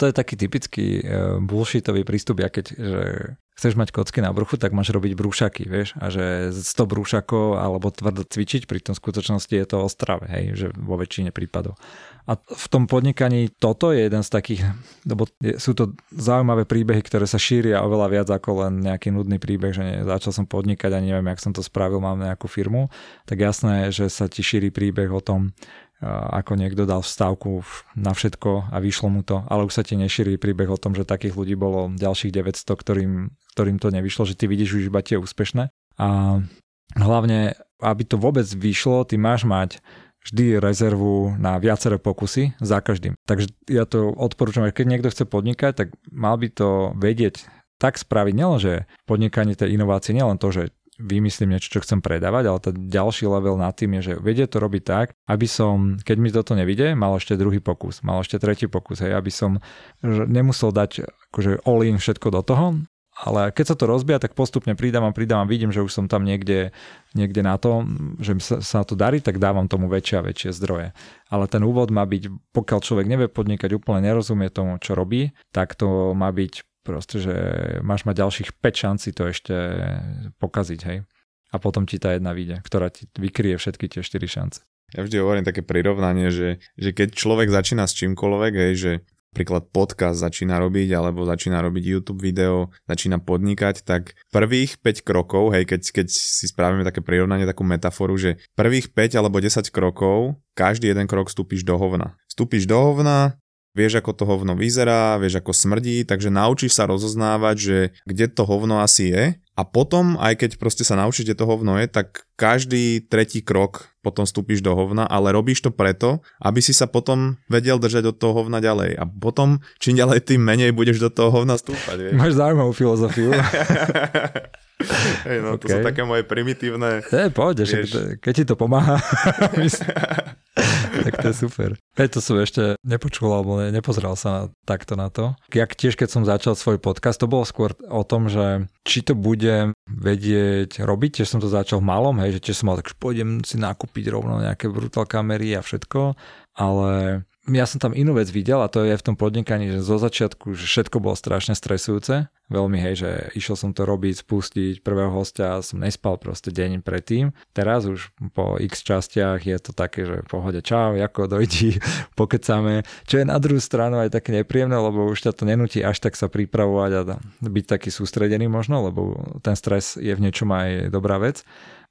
to je taký typický uh, bullshitový prístup, ja keď že chceš mať kocky na bruchu, tak máš robiť brúšaky, vieš, a že 100 brúšakov alebo tvrdo cvičiť, pri tom skutočnosti je to ostrave, hej, že vo väčšine prípadov. A v tom podnikaní toto je jeden z takých, lebo sú to zaujímavé príbehy, ktoré sa šíria oveľa viac ako len nejaký nudný príbeh, že začal som podnikať a neviem, jak som to spravil, mám nejakú firmu, tak jasné že sa ti šíri príbeh o tom, ako niekto dal vstávku na všetko a vyšlo mu to, ale už sa ti nešíri príbeh o tom, že takých ľudí bolo ďalších 900, ktorým, ktorým to nevyšlo, že ty vidíš už iba tie úspešné. A hlavne, aby to vôbec vyšlo, ty máš mať vždy rezervu na viaceré pokusy za každým. Takže ja to odporúčam, keď niekto chce podnikať, tak mal by to vedieť tak spraviť, nielen, že podnikanie tej inovácie, nielen to, že vymyslím niečo, čo chcem predávať, ale ten ďalší level nad tým je, že vedie to robiť tak, aby som, keď mi toto nevidie, mal ešte druhý pokus, mal ešte tretí pokus, hej, aby som nemusel dať akože all in všetko do toho, ale keď sa to rozbia, tak postupne pridávam, pridávam, vidím, že už som tam niekde, niekde na to, že sa, sa to darí, tak dávam tomu väčšie a väčšie zdroje. Ale ten úvod má byť, pokiaľ človek nevie podnikať, úplne nerozumie tomu, čo robí, tak to má byť proste, že máš mať ďalších 5 šancí to ešte pokaziť, hej. A potom ti tá jedna vyjde, ktorá ti vykrie všetky tie 4 šance. Ja vždy hovorím také prirovnanie, že, že keď človek začína s čímkoľvek, hej, že príklad podcast začína robiť alebo začína robiť YouTube video, začína podnikať, tak prvých 5 krokov, hej, keď, keď si spravíme také prirovnanie, takú metaforu, že prvých 5 alebo 10 krokov, každý jeden krok vstúpiš do hovna. Vstúpiš do hovna, vieš ako to hovno vyzerá, vieš ako smrdí, takže naučíš sa rozoznávať, že kde to hovno asi je a potom, aj keď proste sa naučíš, kde to hovno je, tak každý tretí krok potom vstúpiš do hovna, ale robíš to preto, aby si sa potom vedel držať od toho hovna ďalej. A potom, čím ďalej, tým menej budeš do toho hovna stúpať. Vieš. Máš zaujímavú filozofiu. Hey, no, okay. To sú také moje primitívne... Hey, pohode, vieš... keď ti to pomáha, tak to je super. Hej, to som ešte nepočul, alebo nepozeral sa na, takto na to. Jak tiež, keď som začal svoj podcast, to bolo skôr o tom, že či to bude vedieť robiť, tiež som to začal v malom, hej, že tiež som mal tak, že pôjdem si nakúpiť rovno nejaké brutal kamery a všetko, ale ja som tam inú vec videl a to je v tom podnikaní, že zo začiatku, že všetko bolo strašne stresujúce. Veľmi hej, že išiel som to robiť, spustiť prvého hostia som nespal proste deň predtým. Teraz už po x častiach je to také, že pohode čau, ako dojdi, pokecame. Čo je na druhú stranu aj také nepríjemné, lebo už ťa to nenutí až tak sa pripravovať a byť taký sústredený možno, lebo ten stres je v niečom aj dobrá vec.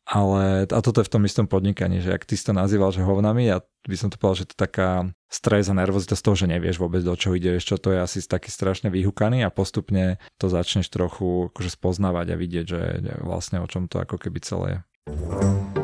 Ale, a toto je v tom istom podnikaní, že ak ty si to nazýval, že hovnami, ja by som to povedal, že to je taká stres a nervozita z toho, že nevieš vôbec do čoho ideš, čo to je asi taký strašne vyhúkaný a postupne to začneš trochu akože spoznávať a vidieť, že vlastne o čom to ako keby celé je.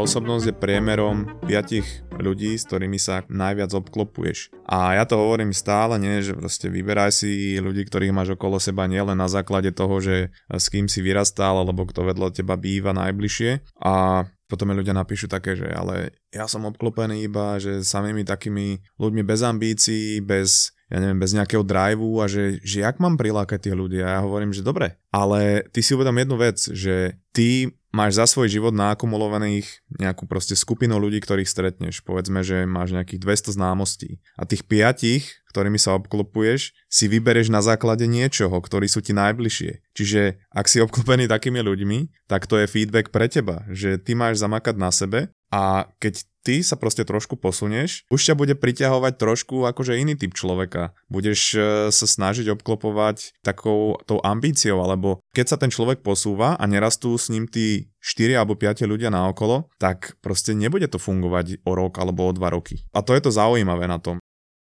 Osobnosť je priemerom piatich ľudí, s ktorými sa najviac obklopuješ. A ja to hovorím stále, nie, že proste vyberaj si ľudí, ktorých máš okolo seba nielen na základe toho, že s kým si vyrastal, alebo kto vedľa teba býva najbližšie. A potom mi ľudia napíšu také, že ale ja som obklopený iba, že samými takými ľuďmi bez ambícií, bez ja neviem, bez nejakého driveu a že, že jak mám prilákať tých ľudí a ja hovorím, že dobre, ale ty si uvedom jednu vec, že ty máš za svoj život naakumulovaných nejakú proste skupinu ľudí, ktorých stretneš. Povedzme, že máš nejakých 200 známostí. A tých piatich, ktorými sa obklopuješ, si vybereš na základe niečoho, ktorí sú ti najbližšie. Čiže ak si obklopený takými ľuďmi, tak to je feedback pre teba, že ty máš zamakať na sebe a keď ty sa proste trošku posunieš, už ťa bude priťahovať trošku akože iný typ človeka. Budeš e, sa snažiť obklopovať takou tou ambíciou, alebo keď sa ten človek posúva a nerastú s ním tí 4 alebo 5 ľudia naokolo, tak proste nebude to fungovať o rok alebo o 2 roky. A to je to zaujímavé na tom.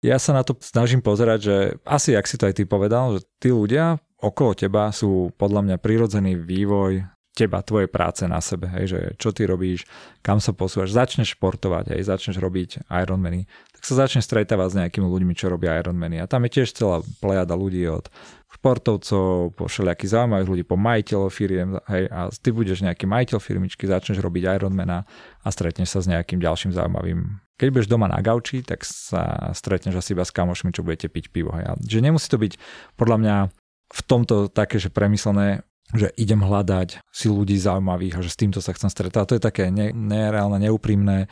Ja sa na to snažím pozerať, že asi, ak si to aj ty povedal, že tí ľudia okolo teba sú podľa mňa prirodzený vývoj teba, tvoje práce na sebe, hej, že čo ty robíš, kam sa posúvaš, začneš športovať, hej, začneš robiť Ironmany, tak sa začneš stretávať s nejakými ľuďmi, čo robia Ironmany. A tam je tiež celá plejada ľudí od športovcov, po všelijakých zaujímavých ľudí, po majiteľov firiem, hej, a ty budeš nejaký majiteľ firmičky, začneš robiť Ironmana a stretneš sa s nejakým ďalším zaujímavým. Keď budeš doma na gauči, tak sa stretneš asi iba s kamošmi, čo budete piť pivo. Hej. Že nemusí to byť podľa mňa v tomto také, že premyslené že idem hľadať si ľudí zaujímavých a že s týmto sa chcem stretať. To je také ne, nereálne, neúprimné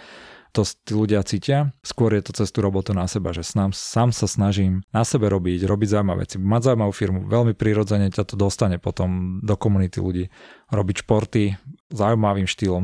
to tí ľudia cítia. Skôr je to cez tú robotu na seba, že sám, sám sa snažím na sebe robiť, robiť zaujímavé veci, mať zaujímavú firmu. Veľmi prirodzene ťa to dostane potom do komunity ľudí. Robiť športy zaujímavým štýlom,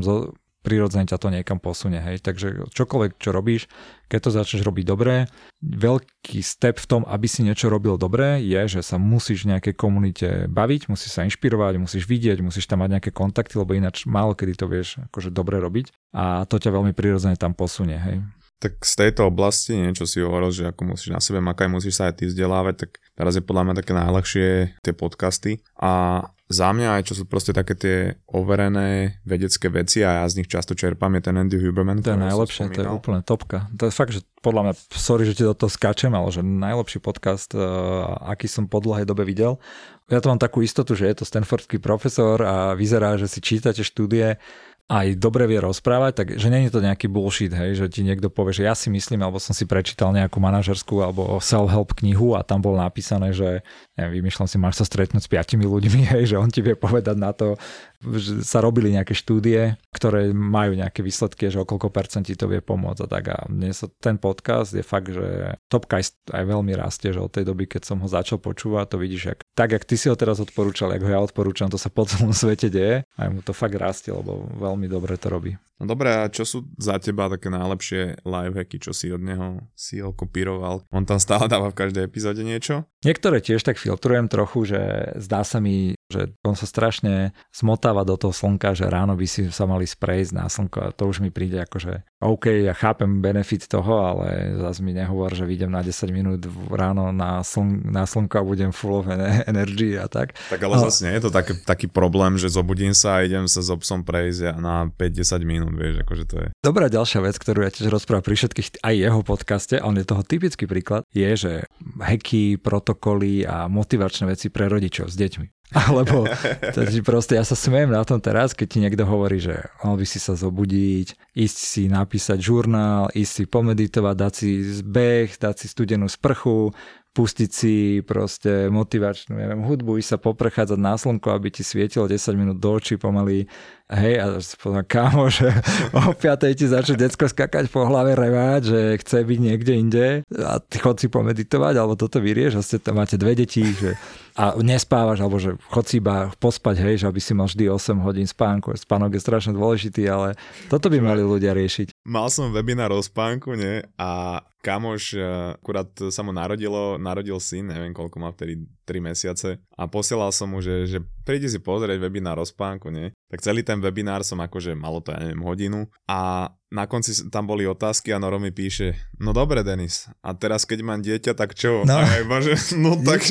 prirodzene ťa to niekam posunie. Hej. Takže čokoľvek, čo robíš, keď to začneš robiť dobre, veľký step v tom, aby si niečo robil dobre, je, že sa musíš v nejakej komunite baviť, musíš sa inšpirovať, musíš vidieť, musíš tam mať nejaké kontakty, lebo ináč málo kedy to vieš akože dobre robiť a to ťa veľmi prirodzene tam posunie. Hej. Tak z tejto oblasti, niečo si hovoril, že ako musíš na sebe makať, musíš sa aj ty vzdelávať, tak teraz je podľa mňa také najľahšie tie podcasty a za mňa aj čo sú proste také tie overené vedecké veci a ja z nich často čerpám je ten Andy Huberman. To je najlepšie, to je úplne topka. To je fakt, že podľa mňa, sorry, že ti do toho skáčem, ale že najlepší podcast, uh, aký som po dlhej dobe videl. Ja to mám takú istotu, že je to Stanfordský profesor a vyzerá, že si čítate štúdie aj dobre vie rozprávať, tak že není to nejaký bullshit, hej, že ti niekto povie, že ja si myslím, alebo som si prečítal nejakú manažerskú alebo self-help knihu a tam bolo napísané, že neviem, vymýšľam si, máš sa stretnúť s piatimi ľuďmi, hej, že on ti vie povedať na to, že sa robili nejaké štúdie, ktoré majú nejaké výsledky, že o koľko percent to vie pomôcť a tak. A mne ten podcast je fakt, že topka aj, veľmi rastie, že od tej doby, keď som ho začal počúvať, to vidíš, jak, tak, jak ty si ho teraz odporúčal, jak ho ja odporúčam, to sa po celom svete deje a mu to fakt rastie, lebo veľmi dobre to robí. No dobré, a čo sú za teba také najlepšie lifehacky, čo si od neho si ho kopíroval? On tam stále dáva v každej epizóde niečo? Niektoré tiež tak filtrujem trochu, že zdá sa mi, že on sa strašne zmotáva do toho slnka, že ráno by si sa mali sprejsť na slnko a to už mi príde ako, že OK, ja chápem benefit toho, ale zase mi nehovor, že vidím na 10 minút ráno na, sln- na slnko a budem full of energy a tak. Tak ale no. zase nie je to taký, taký problém, že zobudím sa a idem sa s obsom prejsť na 5-10 minút minút, vieš, akože to je. Dobrá ďalšia vec, ktorú ja tiež rozprávam pri všetkých, aj jeho podcaste, on je toho typický príklad, je, že heky, protokoly a motivačné veci pre rodičov s deťmi. Alebo takže proste ja sa smiem na tom teraz, keď ti niekto hovorí, že mal by si sa zobudiť, ísť si napísať žurnál, ísť si pomeditovať, dať si zbeh, dať si studenú sprchu, pustiť si proste motivačnú neviem, hudbu, ísť sa poprechádzať na slnko, aby ti svietilo 10 minút do očí pomaly. Hej, a potom kámo, že o 5 ti začne decko skakať po hlave revať, že chce byť niekde inde a ty chod si pomeditovať, alebo toto vyrieš a ste tam máte dve deti, že a nespávaš, alebo že chod si iba pospať, hej, že aby si mal vždy 8 hodín spánku. Spánok je strašne dôležitý, ale toto by mali ľudia riešiť. Mal som webinár o spánku, nie? A kamoš, eh, akurát sa mu narodilo, narodil syn, neviem koľko má vtedy 3 mesiace. A posielal som mu, že, že príde si pozrieť webinár o spánku, nie? Tak celý ten webinár som akože, malo to, ja neviem, hodinu a na konci tam boli otázky a Noro mi píše, no dobre Denis, a teraz keď mám dieťa, tak čo? No, a ja iba, že, no tak,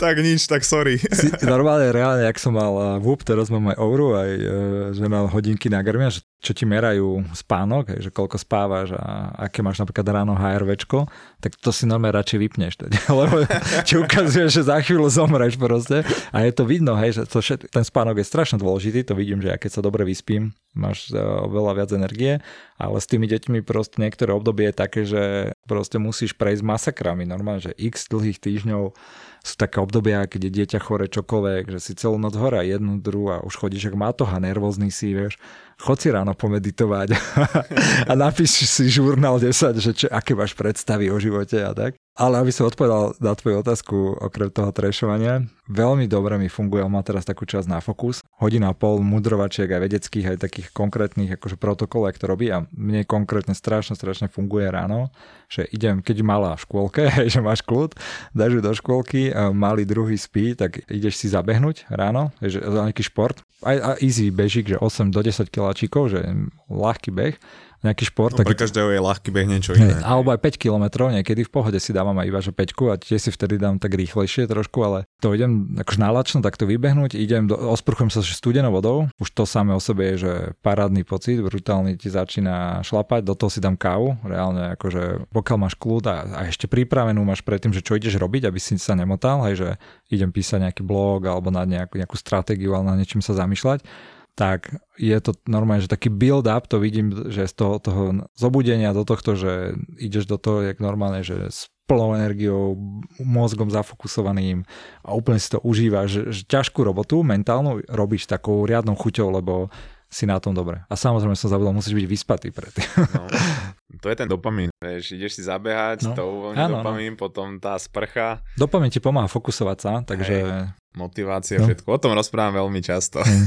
tak nič, tak sorry. Si, normálne, reálne, jak som mal VUP, teraz mám aj Ouru, aj e, že mal hodinky na Garmin, že čo ti merajú spánok, že koľko spávaš a aké máš napríklad ráno HRVčko, tak to si normálne radšej vypneš. Teda, lebo ti ukazuje, že za chvíľu zomreš proste. A je to vidno, hej, že to všet, ten spánok je strašne dôležitý, to vidím, že ja keď sa dobre vyspím, máš uh, veľa viac energie, ale s tými deťmi proste niektoré obdobie je také, že proste musíš prejsť masakrami. Normálne, že x dlhých týždňov sú také obdobia, keď dieťa chore čokoľvek, že si celú noc hore jednu, druhú a už chodíš ako mátoha, nervózny si, vieš. Chod si ráno pomeditovať a napíš si žurnál 10, že čo, aké máš predstavy o živote a tak. Ale aby som odpovedal na tvoju otázku okrem toho trešovania, veľmi dobre mi funguje, on má teraz takú časť na fokus, hodina a pol mudrovačiek aj vedeckých, aj takých konkrétnych akože protokolov, to robí. A mne konkrétne strašne, strašne funguje ráno, že idem, keď malá v škôlke, že máš kľud, dáš ju do škôlky, malý druhý spí, tak ideš si zabehnúť ráno, že nejaký šport, aj, aj easy bežík, že 8 do 10 kiláčikov, že ľahký beh, nejaký šport. No, tak... pre každého je ľahký beh niečo iné. Alebo aj 5 km, niekedy v pohode si dávam aj iba že 5 a tiež si vtedy dám tak rýchlejšie trošku, ale to idem akož nálačno takto vybehnúť, idem, do, osprchujem sa studenou vodou, už to samé o sebe je, že parádny pocit, brutálny ti začína šlapať, do toho si dám kávu, reálne akože pokiaľ máš kľud a, a ešte pripravenú máš predtým, že čo ideš robiť, aby si sa nemotal, hej, že idem písať nejaký blog alebo na nejakú, nejakú stratégiu, ale na niečím sa zamýšľať, tak je to normálne, že taký build-up, to vidím, že z toho, toho zobudenia do tohto, že ideš do toho, jak normálne, že s plnou energiou, mozgom zafokusovaným a úplne si to užívaš, že, že ťažkú robotu mentálnu robíš takou riadnou chuťou, lebo si na tom dobre. A samozrejme som zabudol, musíš byť vyspatý predtým. No, to je ten dopamín, vieš, ideš si zabehať, no. to uvoľní dopamín, no. potom tá sprcha. Dopamín ti pomáha fokusovať sa, takže... Hej motivácia, no. všetko. O tom rozprávam veľmi často. Mm.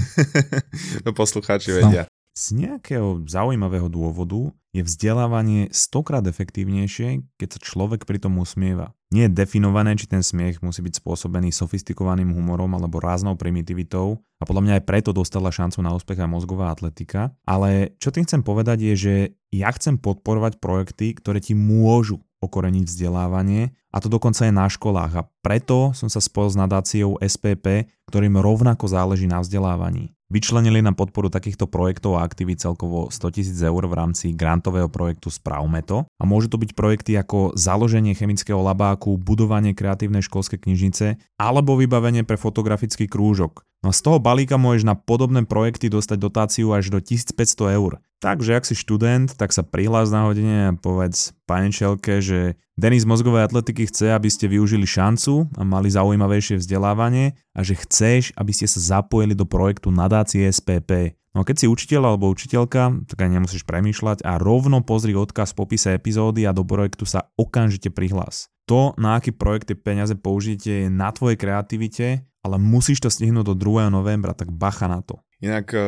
to poslucháči no. vedia. Z nejakého zaujímavého dôvodu je vzdelávanie stokrát efektívnejšie, keď sa človek pri tom usmieva. Nie je definované, či ten smiech musí byť spôsobený sofistikovaným humorom alebo ráznou primitivitou a podľa mňa aj preto dostala šancu na úspech aj mozgová atletika. Ale čo tým chcem povedať je, že ja chcem podporovať projekty, ktoré ti môžu okoreniť vzdelávanie a to dokonca aj na školách a preto som sa spojil s nadáciou SPP, ktorým rovnako záleží na vzdelávaní. Vyčlenili na podporu takýchto projektov a aktivít celkovo 100 000 eur v rámci grantového projektu Spravme to a môžu to byť projekty ako založenie chemického labáku, budovanie kreatívnej školskej knižnice alebo vybavenie pre fotografický krúžok. No z toho balíka môžeš na podobné projekty dostať dotáciu až do 1500 eur. Takže ak si študent, tak sa prihlás na hodine a povedz panečelke, že Denis mozgovej atletiky chce, aby ste využili šancu a mali zaujímavejšie vzdelávanie a že chceš, aby ste sa zapojili do projektu nadácie SPP. No a keď si učiteľ alebo učiteľka, tak aj nemusíš premýšľať a rovno pozri odkaz v popise epizódy a do projektu sa okamžite prihlás. To, na aký projekt tie peniaze použijete, je na tvojej kreativite ale musíš to stihnúť do 2. novembra, tak bacha na to. Inak e,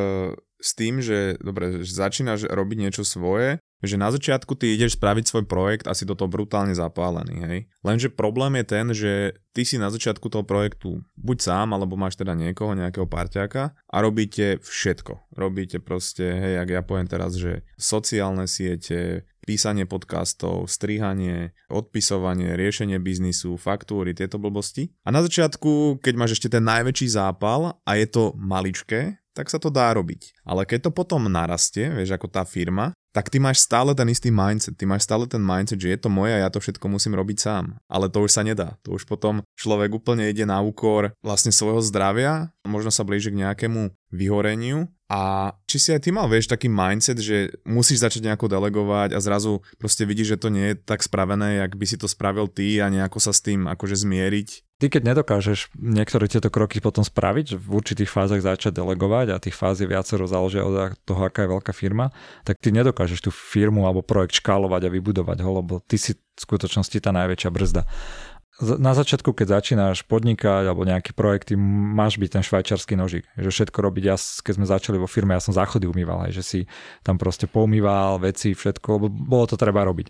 s tým, že dobre, že začínaš robiť niečo svoje, že na začiatku ty ideš spraviť svoj projekt a si do toho brutálne zapálený, hej. Lenže problém je ten, že ty si na začiatku toho projektu buď sám, alebo máš teda niekoho, nejakého parťáka a robíte všetko. Robíte proste, hej, ak ja poviem teraz, že sociálne siete, písanie podcastov, strihanie, odpisovanie, riešenie biznisu, faktúry, tieto blbosti. A na začiatku, keď máš ešte ten najväčší zápal a je to maličké, tak sa to dá robiť. Ale keď to potom narastie, vieš, ako tá firma, tak ty máš stále ten istý mindset. Ty máš stále ten mindset, že je to moje a ja to všetko musím robiť sám. Ale to už sa nedá. To už potom človek úplne ide na úkor vlastne svojho zdravia, možno sa blíži k nejakému vyhoreniu a či si aj ty mal, vieš, taký mindset, že musíš začať nejako delegovať a zrazu proste vidíš, že to nie je tak spravené, jak by si to spravil ty a nejako sa s tým akože zmieriť? Ty keď nedokážeš niektoré tieto kroky potom spraviť, v určitých fázach začať delegovať a tých fáz je viacero záležia od toho, aká je veľká firma, tak ty nedokážeš tú firmu alebo projekt škálovať a vybudovať ho, lebo ty si v skutočnosti tá najväčšia brzda na začiatku, keď začínaš podnikať alebo nejaké projekty, máš byť ten švajčarský nožík. Že všetko robiť, ja, keď sme začali vo firme, ja som záchody umýval, aj, že si tam proste poumýval veci, všetko, lebo bolo to treba robiť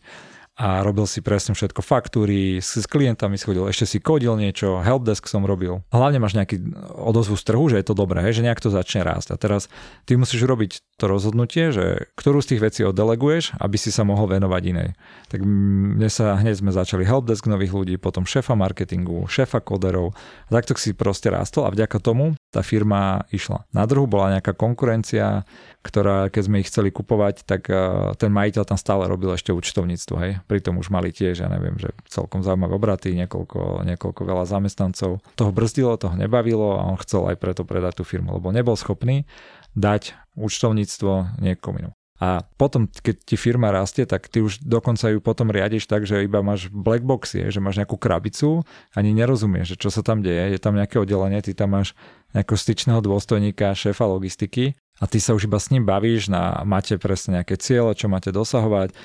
a robil si presne všetko, faktúry, s, s klientami schodil, ešte si kodil niečo, helpdesk som robil. Hlavne máš nejaký odozvu z trhu, že je to dobré, že nejak to začne rásť. A teraz ty musíš robiť to rozhodnutie, že ktorú z tých vecí oddeleguješ, aby si sa mohol venovať inej. Tak mne sa hneď sme začali helpdesk nových ľudí, potom šéfa marketingu, šéfa koderov. Takto si proste rástol a vďaka tomu tá firma išla. Na druhu bola nejaká konkurencia, ktorá keď sme ich chceli kupovať, tak eh, ten majiteľ tam stále robil ešte účtovníctvo, hej pritom už mali tiež, ja neviem, že celkom zaujímavé obraty, niekoľko, niekoľko veľa zamestnancov. Toho brzdilo, toho nebavilo a on chcel aj preto predať tú firmu, lebo nebol schopný dať účtovníctvo niekomu inému. A potom, keď ti firma rastie, tak ty už dokonca ju potom riadiš tak, že iba máš black boxy, že máš nejakú krabicu, ani nerozumieš, že čo sa tam deje, je tam nejaké oddelenie, ty tam máš nejakého styčného dôstojníka, šéfa logistiky a ty sa už iba s ním bavíš, na, máte presne nejaké ciele, čo máte dosahovať.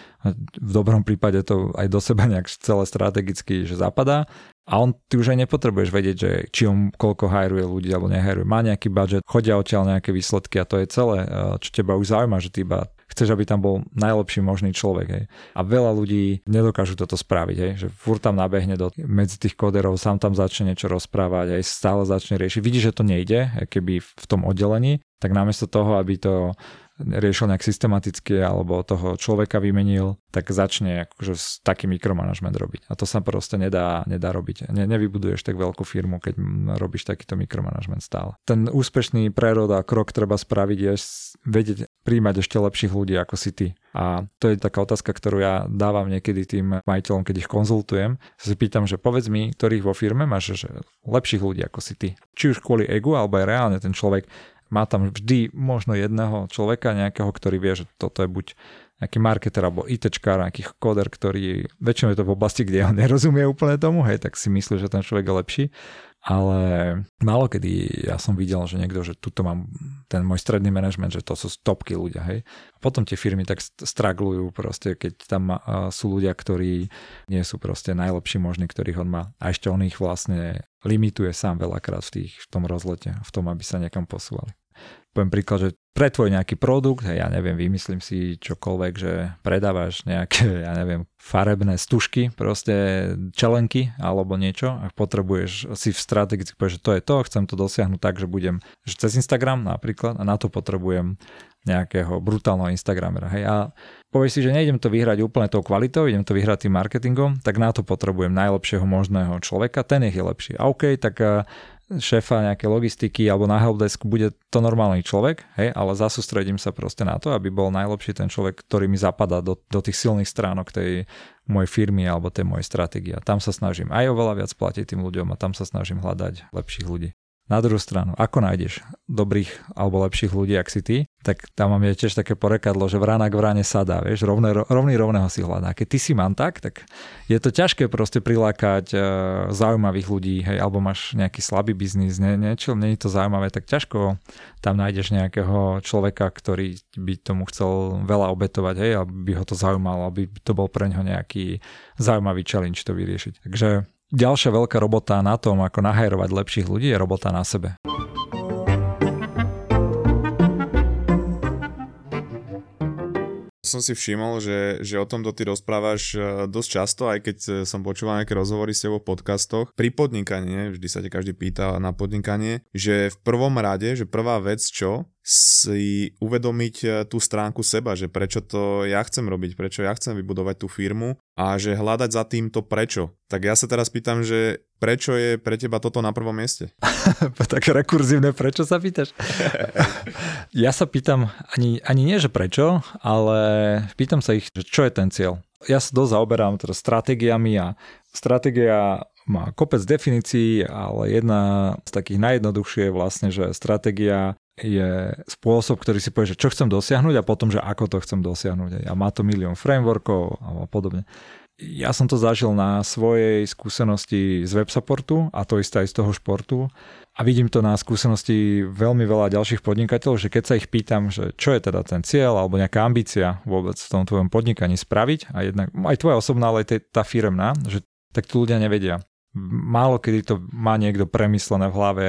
V dobrom prípade to aj do seba nejak celé strategicky že zapadá. A on, ty už aj nepotrebuješ vedieť, že či on koľko hajruje ľudí alebo nehajruje. Má nejaký budget, chodia odtiaľ nejaké výsledky a to je celé, čo teba už zaujíma, že ty iba chceš, aby tam bol najlepší možný človek. Hej. A veľa ľudí nedokážu toto spraviť, hej. že fur tam nabehne do, medzi tých koderov, sám tam začne niečo rozprávať, aj stále začne riešiť. Vidí, že to nejde, keby v tom oddelení, tak namiesto toho, aby to riešil nejak systematicky alebo toho človeka vymenil, tak začne akože taký mikromanagement robiť. A to sa proste nedá, nedá robiť. Ne, nevybuduješ tak veľkú firmu, keď robíš takýto mikromanagement stále. Ten úspešný prerod a krok treba spraviť je vedieť príjmať ešte lepších ľudí ako si ty. A to je taká otázka, ktorú ja dávam niekedy tým majiteľom, keď ich konzultujem. Si pýtam, že povedz mi, ktorých vo firme máš že lepších ľudí ako si ty. Či už kvôli egu, alebo aj reálne ten človek má tam vždy možno jedného človeka nejakého, ktorý vie, že toto je buď nejaký marketer alebo ITčkár, nejaký koder, ktorý väčšinou je to v oblasti, kde on nerozumie úplne tomu, hej, tak si myslí, že ten človek je lepší. Ale málo kedy ja som videl, že niekto, že tuto mám ten môj stredný manažment, že to sú stopky ľudia, hej. A potom tie firmy tak straglujú proste, keď tam sú ľudia, ktorí nie sú proste najlepší možní, ktorých on má. A ešte on ich vlastne limituje sám veľakrát v, tých, v tom rozlete, v tom, aby sa niekam posúvali poviem príklad, že pre tvoj nejaký produkt, hej, ja neviem, vymyslím si čokoľvek, že predávaš nejaké, ja neviem, farebné stužky, proste čelenky alebo niečo a potrebuješ si v strategii povedať, že to je to, chcem to dosiahnuť tak, že budem, že cez Instagram napríklad a na to potrebujem nejakého brutálneho Instagramera. Hej, a povieš si, že nejdem to vyhrať úplne tou kvalitou, idem to vyhrať tým marketingom, tak na to potrebujem najlepšieho možného človeka, ten je lepší. A OK, tak šéfa nejaké logistiky alebo na helpdesku bude to normálny človek, hej, ale zasústredím sa proste na to, aby bol najlepší ten človek, ktorý mi zapadá do, do tých silných stránok tej mojej firmy alebo tej mojej stratégie. Tam sa snažím aj oveľa viac platiť tým ľuďom a tam sa snažím hľadať lepších ľudí. Na druhú stranu, ako nájdeš dobrých alebo lepších ľudí, ak si ty, tak tam mám je tiež také porekadlo, že vrana k vrane sadá, vieš, rovné, rovný rovného si hľadá. Keď ty si mám tak, tak je to ťažké proste prilákať uh, zaujímavých ľudí, hej, alebo máš nejaký slabý biznis, nie, niečo, nie je to zaujímavé, tak ťažko tam nájdeš nejakého človeka, ktorý by tomu chcel veľa obetovať, hej, aby ho to zaujímalo, aby to bol pre ňo nejaký zaujímavý challenge to vyriešiť. Takže Ďalšia veľká robota na tom, ako nahajrovať lepších ľudí, je robota na sebe. som si všimol, že, že o tomto ty rozprávaš e, dosť často, aj keď e, som počúval nejaké rozhovory s tebou v podcastoch. Pri podnikaní, vždy sa te každý pýta na podnikanie, že v prvom rade, že prvá vec čo, si uvedomiť e, tú stránku seba, že prečo to ja chcem robiť, prečo ja chcem vybudovať tú firmu a že hľadať za týmto prečo. Tak ja sa teraz pýtam, že prečo je pre teba toto na prvom mieste? tak rekurzívne, prečo sa pýtaš? ja sa pýtam ani, ani nie, že prečo, ale pýtam sa ich, že čo je ten cieľ. Ja sa dosť zaoberám teda stratégiami a stratégia má kopec definícií, ale jedna z takých najjednoduchšie je vlastne, že stratégia je spôsob, ktorý si povie, že čo chcem dosiahnuť a potom, že ako to chcem dosiahnuť. A má to milión frameworkov a podobne. Ja som to zažil na svojej skúsenosti z websupportu a to isté aj z toho športu. A vidím to na skúsenosti veľmi veľa ďalších podnikateľov, že keď sa ich pýtam, že čo je teda ten cieľ alebo nejaká ambícia vôbec v tom tvojom podnikaní spraviť a jednak aj tvoja osobná, ale aj tá firmná, že tak tu ľudia nevedia. Málo kedy to má niekto premyslené v hlave,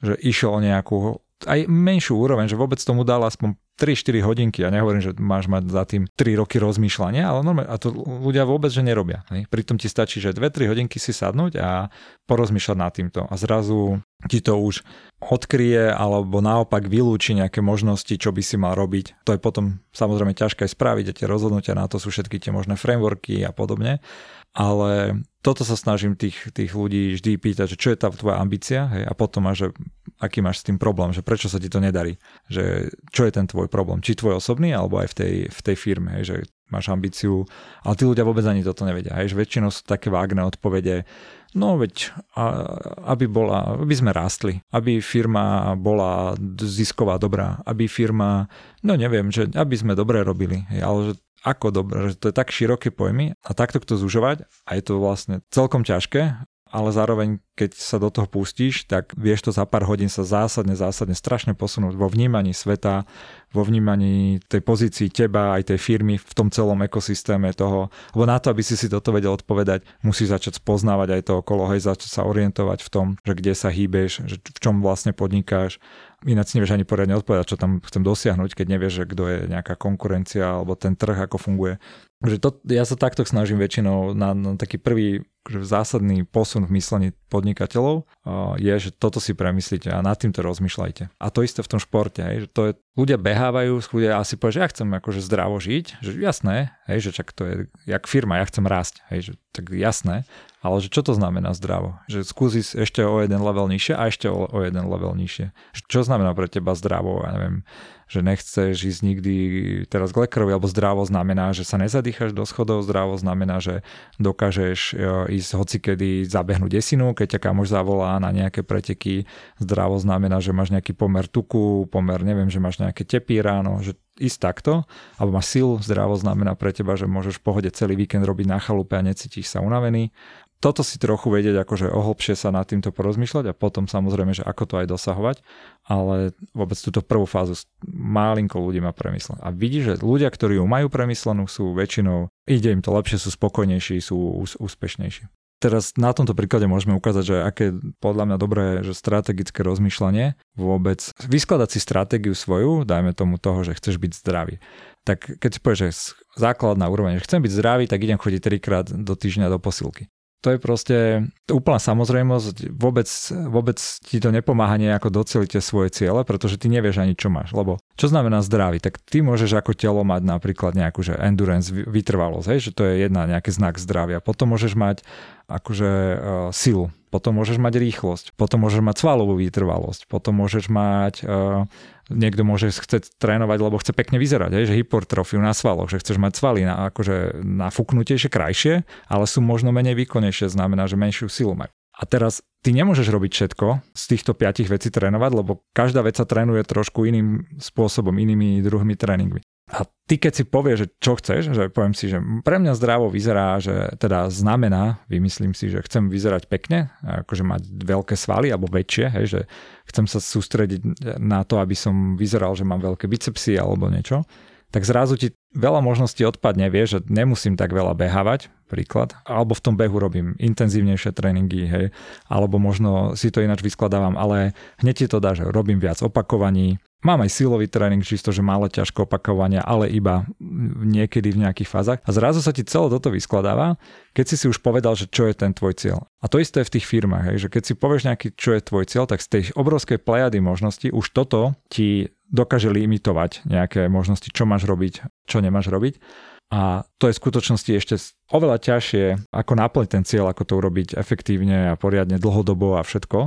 že išiel o nejakú aj menšiu úroveň, že vôbec tomu dal aspoň 3-4 hodinky. Ja nehovorím, že máš mať za tým 3 roky rozmýšľania, ale normálne, a to ľudia vôbec, že nerobia. Hej. Pritom ti stačí, že 2-3 hodinky si sadnúť a porozmýšľať nad týmto. A zrazu ti to už odkryje alebo naopak vylúči nejaké možnosti, čo by si mal robiť. To je potom samozrejme ťažké spraviť a tie rozhodnutia na to sú všetky tie možné frameworky a podobne ale toto sa snažím tých, tých ľudí vždy pýtať, že čo je tá tvoja ambícia hej, a potom máš, že aký máš s tým problém, že prečo sa ti to nedarí, že čo je ten tvoj problém, či tvoj osobný alebo aj v tej, v tej firme, hej, že máš ambíciu, ale tí ľudia vôbec ani toto nevedia, hej, že väčšinou sú také vágne odpovede, no veď, a, aby bola, aby sme rástli, aby firma bola zisková dobrá, aby firma, no neviem, že aby sme dobre robili, hej, ale že ako dobre, že to je tak široké pojmy a takto to zužovať a je to vlastne celkom ťažké, ale zároveň keď sa do toho pustíš, tak vieš to za pár hodín sa zásadne, zásadne strašne posunúť vo vnímaní sveta, vo vnímaní tej pozícii teba aj tej firmy v tom celom ekosystéme toho. Lebo na to, aby si si toto vedel odpovedať, musíš začať spoznávať aj to okolo, hej, začať sa orientovať v tom, že kde sa hýbeš, že v čom vlastne podnikáš. Ináč nevieš ani poriadne odpovedať, čo tam chcem dosiahnuť, keď nevieš, že kto je nejaká konkurencia alebo ten trh, ako funguje. Že to, ja sa takto snažím väčšinou na, na taký prvý že zásadný posun v myslení podnikateľov je, že toto si premyslíte a nad týmto rozmýšľajte. A to isté v tom športe, hej, že to je, ľudia behávajú, ľudia asi povedia, že ja chcem akože zdravo žiť, že jasné, hej, že čak to je jak firma, ja chcem rásť, hej, že tak jasné, ale že čo to znamená zdravo? Že skúsi ešte o jeden level nižšie a ešte o, o jeden level nižšie. Čo znamená pre teba zdravo, ja neviem, že nechceš ísť nikdy teraz k lekárovi, alebo zdravo znamená, že sa nezadýchaš do schodov, zdravo znamená, že dokážeš e, ísť hocikedy zabehnúť desinu, keď ťa kamož zavolá na nejaké preteky, zdravo znamená, že máš nejaký pomer tuku, pomer, neviem, že máš nejaké tepy ráno, že ísť takto, alebo máš silu, zdravo znamená pre teba, že môžeš v pohode celý víkend robiť na chalupe a necítiš sa unavený toto si trochu vedieť, akože ohlbšie sa nad týmto porozmýšľať a potom samozrejme, že ako to aj dosahovať, ale vôbec túto prvú fázu malinko ľudí má premyslené. A vidí, že ľudia, ktorí ju majú premyslenú, sú väčšinou, ide im to lepšie, sú spokojnejší, sú ús- úspešnejší. Teraz na tomto príklade môžeme ukázať, že aké podľa mňa dobré že strategické rozmýšľanie vôbec vyskladať si stratégiu svoju, dajme tomu toho, že chceš byť zdravý. Tak keď si povieš, že základná úroveň, že chcem byť zdravý, tak idem chodiť trikrát do týždňa do posilky to je proste úplná samozrejmosť, vôbec, vôbec ti to nepomáha nejako doceliť tie svoje ciele, pretože ty nevieš ani čo máš, lebo čo znamená zdravý, tak ty môžeš ako telo mať napríklad nejakú že endurance, vytrvalosť, hej, že to je jedna nejaký znak zdravia, potom môžeš mať akože uh, silu, potom môžeš mať rýchlosť, potom môžeš mať svalovú vytrvalosť, potom môžeš mať uh, niekto môže chcieť trénovať, lebo chce pekne vyzerať, hej, že hypertrofiu na svaloch, že chceš mať svaly na, akože nafúknutejšie, krajšie, ale sú možno menej výkonnejšie, znamená, že menšiu silu majú. A teraz ty nemôžeš robiť všetko z týchto piatich vecí trénovať, lebo každá vec sa trénuje trošku iným spôsobom, inými druhmi tréningmi. A ty keď si povieš, že čo chceš, že poviem si, že pre mňa zdravo vyzerá, že teda znamená, vymyslím si, že chcem vyzerať pekne, akože mať veľké svaly alebo väčšie, hej, že chcem sa sústrediť na to, aby som vyzeral, že mám veľké bicepsy alebo niečo, tak zrazu ti veľa možností odpadne, vieš, že nemusím tak veľa behávať, príklad, alebo v tom behu robím intenzívnejšie tréningy, hej, alebo možno si to ináč vyskladávam, ale hneď ti to dá, že robím viac opakovaní, Mám aj silový tréning, čisto, že málo ťažko opakovania, ale iba niekedy v nejakých fázach. A zrazu sa ti celé toto vyskladáva, keď si si už povedal, že čo je ten tvoj cieľ. A to isté je v tých firmách, hej, že keď si povieš nejaký, čo je tvoj cieľ, tak z tej obrovskej plejady možností už toto ti dokáže limitovať nejaké možnosti, čo máš robiť, čo nemáš robiť. A to je v skutočnosti ešte oveľa ťažšie, ako naplniť ten cieľ, ako to urobiť efektívne a poriadne dlhodobo a všetko.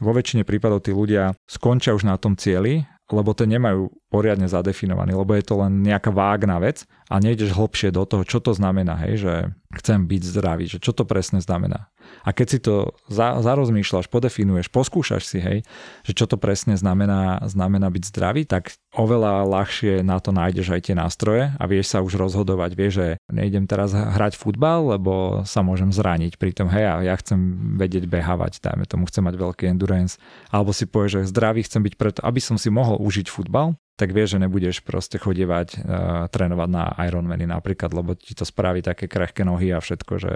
Vo väčšine prípadov tí ľudia skončia už na tom cieli lebo to nemajú poriadne zadefinovaný, lebo je to len nejaká vágna vec a nejdeš hlbšie do toho, čo to znamená, hej, že chcem byť zdravý, že čo to presne znamená. A keď si to za, zarozmýšľaš, podefinuješ, poskúšaš si, hej, že čo to presne znamená, znamená byť zdravý, tak oveľa ľahšie na to nájdeš aj tie nástroje a vieš sa už rozhodovať, vieš, že nejdem teraz hrať futbal, lebo sa môžem zraniť. Pritom, hej, ja chcem vedieť behávať, dajme tomu, chcem mať veľký endurance. Alebo si povieš, že zdravý chcem byť preto, aby som si mohol užiť futbal, tak vieš, že nebudeš proste chodievať, uh, trénovať na Ironmany napríklad, lebo ti to spraví také krehké nohy a všetko, že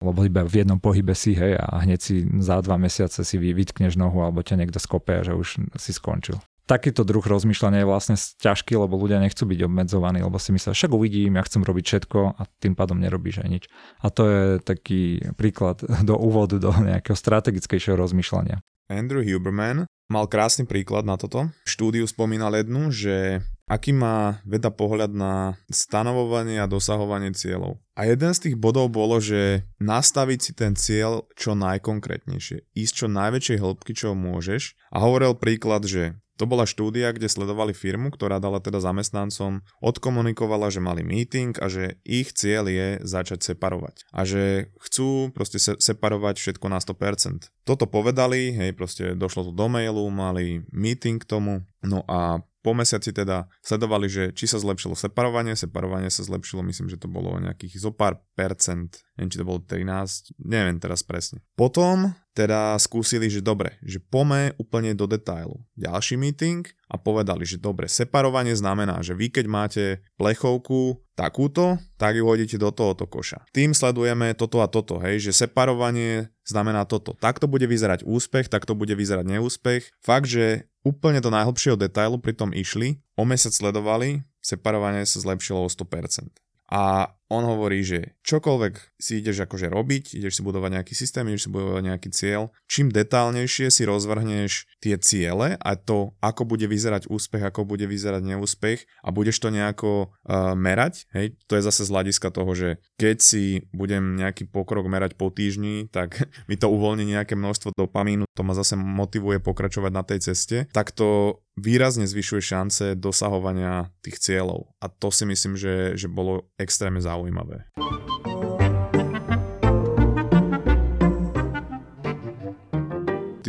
lebo iba v jednom pohybe si, hej, a hneď si za dva mesiace si vytkneš nohu alebo ťa niekto skope, že už si skončil. Takýto druh rozmýšľania je vlastne ťažký, lebo ľudia nechcú byť obmedzovaní, lebo si myslia, však uvidím, ja chcem robiť všetko a tým pádom nerobíš aj nič. A to je taký príklad do úvodu do nejakého strategickejšieho rozmýšľania. Andrew Huberman mal krásny príklad na toto. V štúdiu spomínal jednu, že aký má veda pohľad na stanovovanie a dosahovanie cieľov. A jeden z tých bodov bolo, že nastaviť si ten cieľ čo najkonkrétnejšie, ísť čo najväčšej hĺbky, čo môžeš. A hovoril príklad, že to bola štúdia, kde sledovali firmu, ktorá dala teda zamestnancom, odkomunikovala, že mali meeting a že ich cieľ je začať separovať. A že chcú proste se- separovať všetko na 100%. Toto povedali, hej, proste došlo to do mailu, mali meeting k tomu, no a po mesiaci teda sledovali, že či sa zlepšilo separovanie, separovanie sa zlepšilo, myslím, že to bolo nejakých zo pár percent, neviem, či to bolo 13, neviem teraz presne. Potom teda skúsili, že dobre, že pome úplne do detailu. Ďalší meeting a povedali, že dobre, separovanie znamená, že vy keď máte plechovku takúto, tak ju hodíte do tohoto koša. Tým sledujeme toto a toto, hej, že separovanie znamená toto. Takto bude vyzerať úspech, takto bude vyzerať neúspech. Fakt, že úplne do najhlbšieho detailu pri tom išli, o mesiac sledovali, separovanie sa zlepšilo o 100%. A on hovorí, že čokoľvek si ideš akože robiť, ideš si budovať nejaký systém, ideš si budovať nejaký cieľ, čím detálnejšie si rozvrhneš tie ciele a to, ako bude vyzerať úspech, ako bude vyzerať neúspech a budeš to nejako uh, merať, hej, to je zase z hľadiska toho, že keď si budem nejaký pokrok merať po týždni, tak mi to uvoľní nejaké množstvo dopamínu, to ma zase motivuje pokračovať na tej ceste, tak to výrazne zvyšuje šance dosahovania tých cieľov. A to si myslím, že, že bolo extrémne zaujímavé. sağ.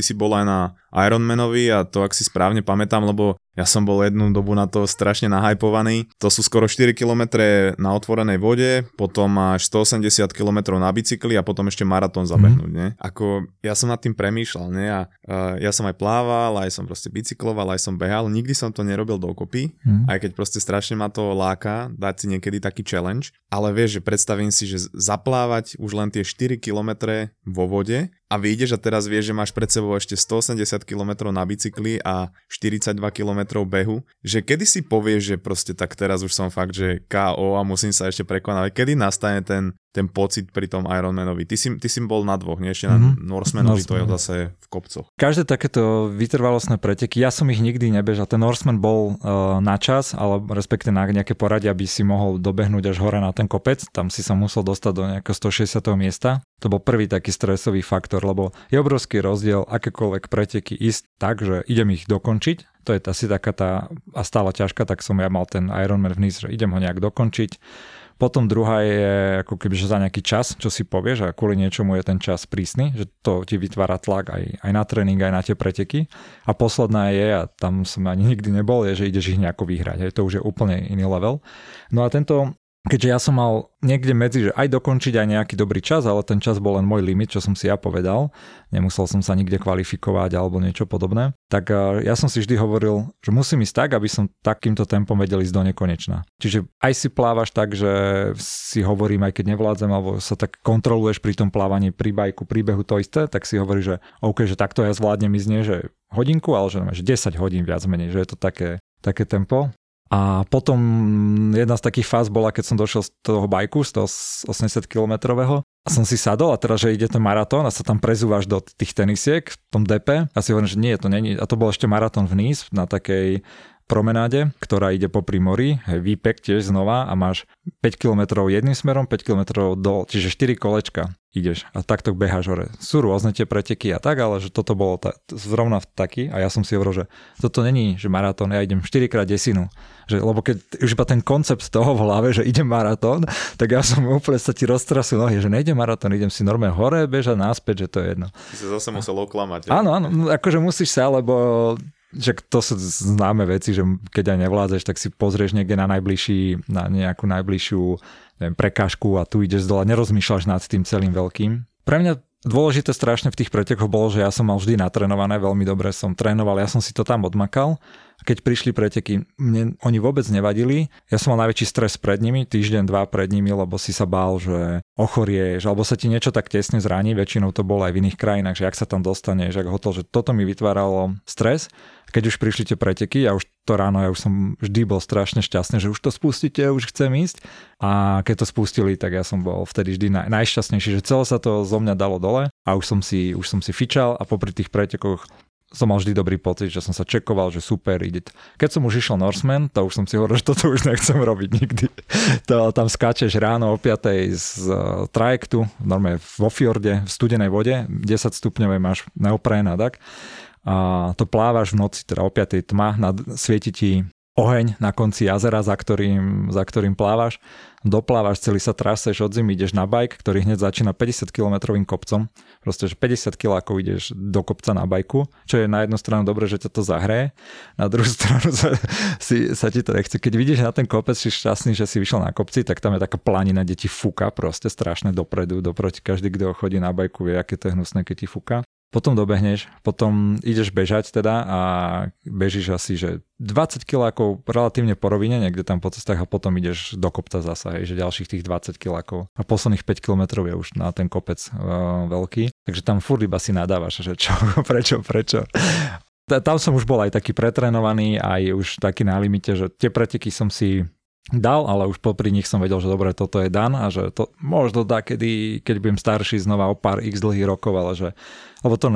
Ty si bol aj na Ironmanovi a to ak si správne pamätám, lebo ja som bol jednu dobu na to strašne nahypovaný. To sú skoro 4 km na otvorenej vode, potom máš 180 km na bicykli a potom ešte maratón zabehnúť, mm. ne? Ako ja som nad tým premýšľal, ne? A uh, ja som aj plával, aj som proste bicykloval, aj som behal, nikdy som to nerobil dokopy, mm. aj keď proste strašne ma to láka dať si niekedy taký challenge, ale vieš, že predstavím si, že zaplávať už len tie 4 km vo vode a vyjdeš a teraz vieš, že máš pred sebou ešte 180 km na bicykli a 42 km behu, že kedy si povieš, že proste tak teraz už som fakt, že KO a musím sa ešte prekonať, kedy nastane ten, ten pocit pri tom Ironmanovi. Ty si, ty si bol na dvoch, nie ešte na mm-hmm. Norsemanovi, to je zase v kopcoch. Každé takéto vytrvalostné preteky, ja som ich nikdy nebežal. Ten Norseman bol uh, na čas, ale respektive na nejaké poradie, aby si mohol dobehnúť až hore na ten kopec. Tam si sa musel dostať do nejakého 160. miesta. To bol prvý taký stresový faktor, lebo je obrovský rozdiel akékoľvek preteky ísť tak, že idem ich dokončiť, to je asi taká tá, a stále ťažká, tak som ja mal ten Ironman v Nice, že idem ho nejak dokončiť potom druhá je ako keby, že za nejaký čas, čo si povieš a kvôli niečomu je ten čas prísny, že to ti vytvára tlak aj, aj na tréning, aj na tie preteky. A posledná je, a tam som ani nikdy nebol, je, že ideš ich nejako vyhrať. Hej, to už je úplne iný level. No a tento keďže ja som mal niekde medzi, že aj dokončiť aj nejaký dobrý čas, ale ten čas bol len môj limit, čo som si ja povedal, nemusel som sa nikde kvalifikovať alebo niečo podobné, tak eh, ja som si vždy hovoril, že musím ísť tak, aby som takýmto tempom vedel ísť do nekonečna. Čiže aj si plávaš tak, že si hovorím, aj keď nevládzem, alebo sa tak kontroluješ pri tom plávaní, pri bajku, príbehu to isté, tak si hovoríš, že OK, že takto ja zvládnem ísť nie, že hodinku, ale že 10 hodín viac menej, že je to také, také tempo. A potom jedna z takých fáz bola, keď som došiel z toho bajku, z toho 80 kilometrového a som si sadol a teraz, že ide ten maratón a sa tam prezúvaš do tých tenisiek v tom DP a si hovorím, že nie, to není. A to bol ešte maratón v Nice na takej promenáde, ktorá ide po mori, výpek tiež znova a máš 5 km jedným smerom, 5 km dol, čiže 4 kolečka ideš a takto beháš hore. Sú rôzne tie preteky a tak, ale že toto bolo ta, zrovna taký a ja som si hovoril, že toto není, že maratón, ja idem 4 krát desinu. Že, lebo keď už iba ten koncept toho v hlave, že idem maratón, tak ja som úplne sa ti roztrasil nohy, že nejdem maratón, idem si normálne hore, bežať náspäť, že to je jedno. Ty sa zase musel oklamať. Áno, áno, no, akože musíš sa, lebo že to sú známe veci, že keď aj nevládzeš, tak si pozrieš niekde na najbližší, na nejakú najbližšiu neviem, prekážku a tu ideš dole, nerozmýšľaš nad tým celým veľkým. Pre mňa Dôležité strašne v tých pretekoch bolo, že ja som mal vždy natrenované, veľmi dobre som trénoval, ja som si to tam odmakal. Keď prišli preteky, mne oni vôbec nevadili. Ja som mal najväčší stres pred nimi, týždeň, dva pred nimi, lebo si sa bál, že ochorieš, alebo sa ti niečo tak tesne zraní, väčšinou to bolo aj v iných krajinách, že ak sa tam dostaneš, ak hotel, že toto mi vytváralo stres keď už prišli tie preteky, ja už to ráno, ja už som vždy bol strašne šťastný, že už to spustíte, už chcem ísť. A keď to spustili, tak ja som bol vtedy vždy naj, najšťastnejší, že celé sa to zo mňa dalo dole a už som si, už som si fičal a popri tých pretekoch som mal vždy dobrý pocit, že som sa čekoval, že super, ide. Keď som už išiel Norseman, to už som si hovoril, že toto už nechcem robiť nikdy. To, tam skáčeš ráno o 5 z uh, trajektu, normálne vo fjorde, v studenej vode, 10 stupňové máš neoprén a tak a to plávaš v noci, teda o 5. tma, nad, svieti ti oheň na konci jazera, za ktorým, za ktorým plávaš. Doplávaš, celý sa traseš od zimy, ideš na bajk, ktorý hneď začína 50 km kopcom. Proste, že 50 km ideš do kopca na bajku, čo je na jednu stranu dobre, že ťa to zahreje, na druhú stranu sa, si, sa ti to nechce. Keď vidíš na ten kopec, si šťastný, že si vyšiel na kopci, tak tam je taká planina, kde ti fúka proste strašne dopredu, doproti. Každý, kto chodí na bajku, vie, aké to je hnusné, keď ti fúka potom dobehneš, potom ideš bežať teda a bežíš asi, že 20 kilákov relatívne po rovine, niekde tam po cestách a potom ideš do kopca zasa, hej, že ďalších tých 20 kilákov. A posledných 5 kilometrov je už na ten kopec uh, veľký, takže tam furt iba si nadávaš, že čo, prečo, prečo. Tam som už bol aj taký pretrenovaný, aj už taký na limite, že tie preteky som si dal, ale už popri nich som vedel, že dobre, toto je dan a že to možno dá, kedy, keď budem starší znova o pár x dlhých rokov, ale že, lebo to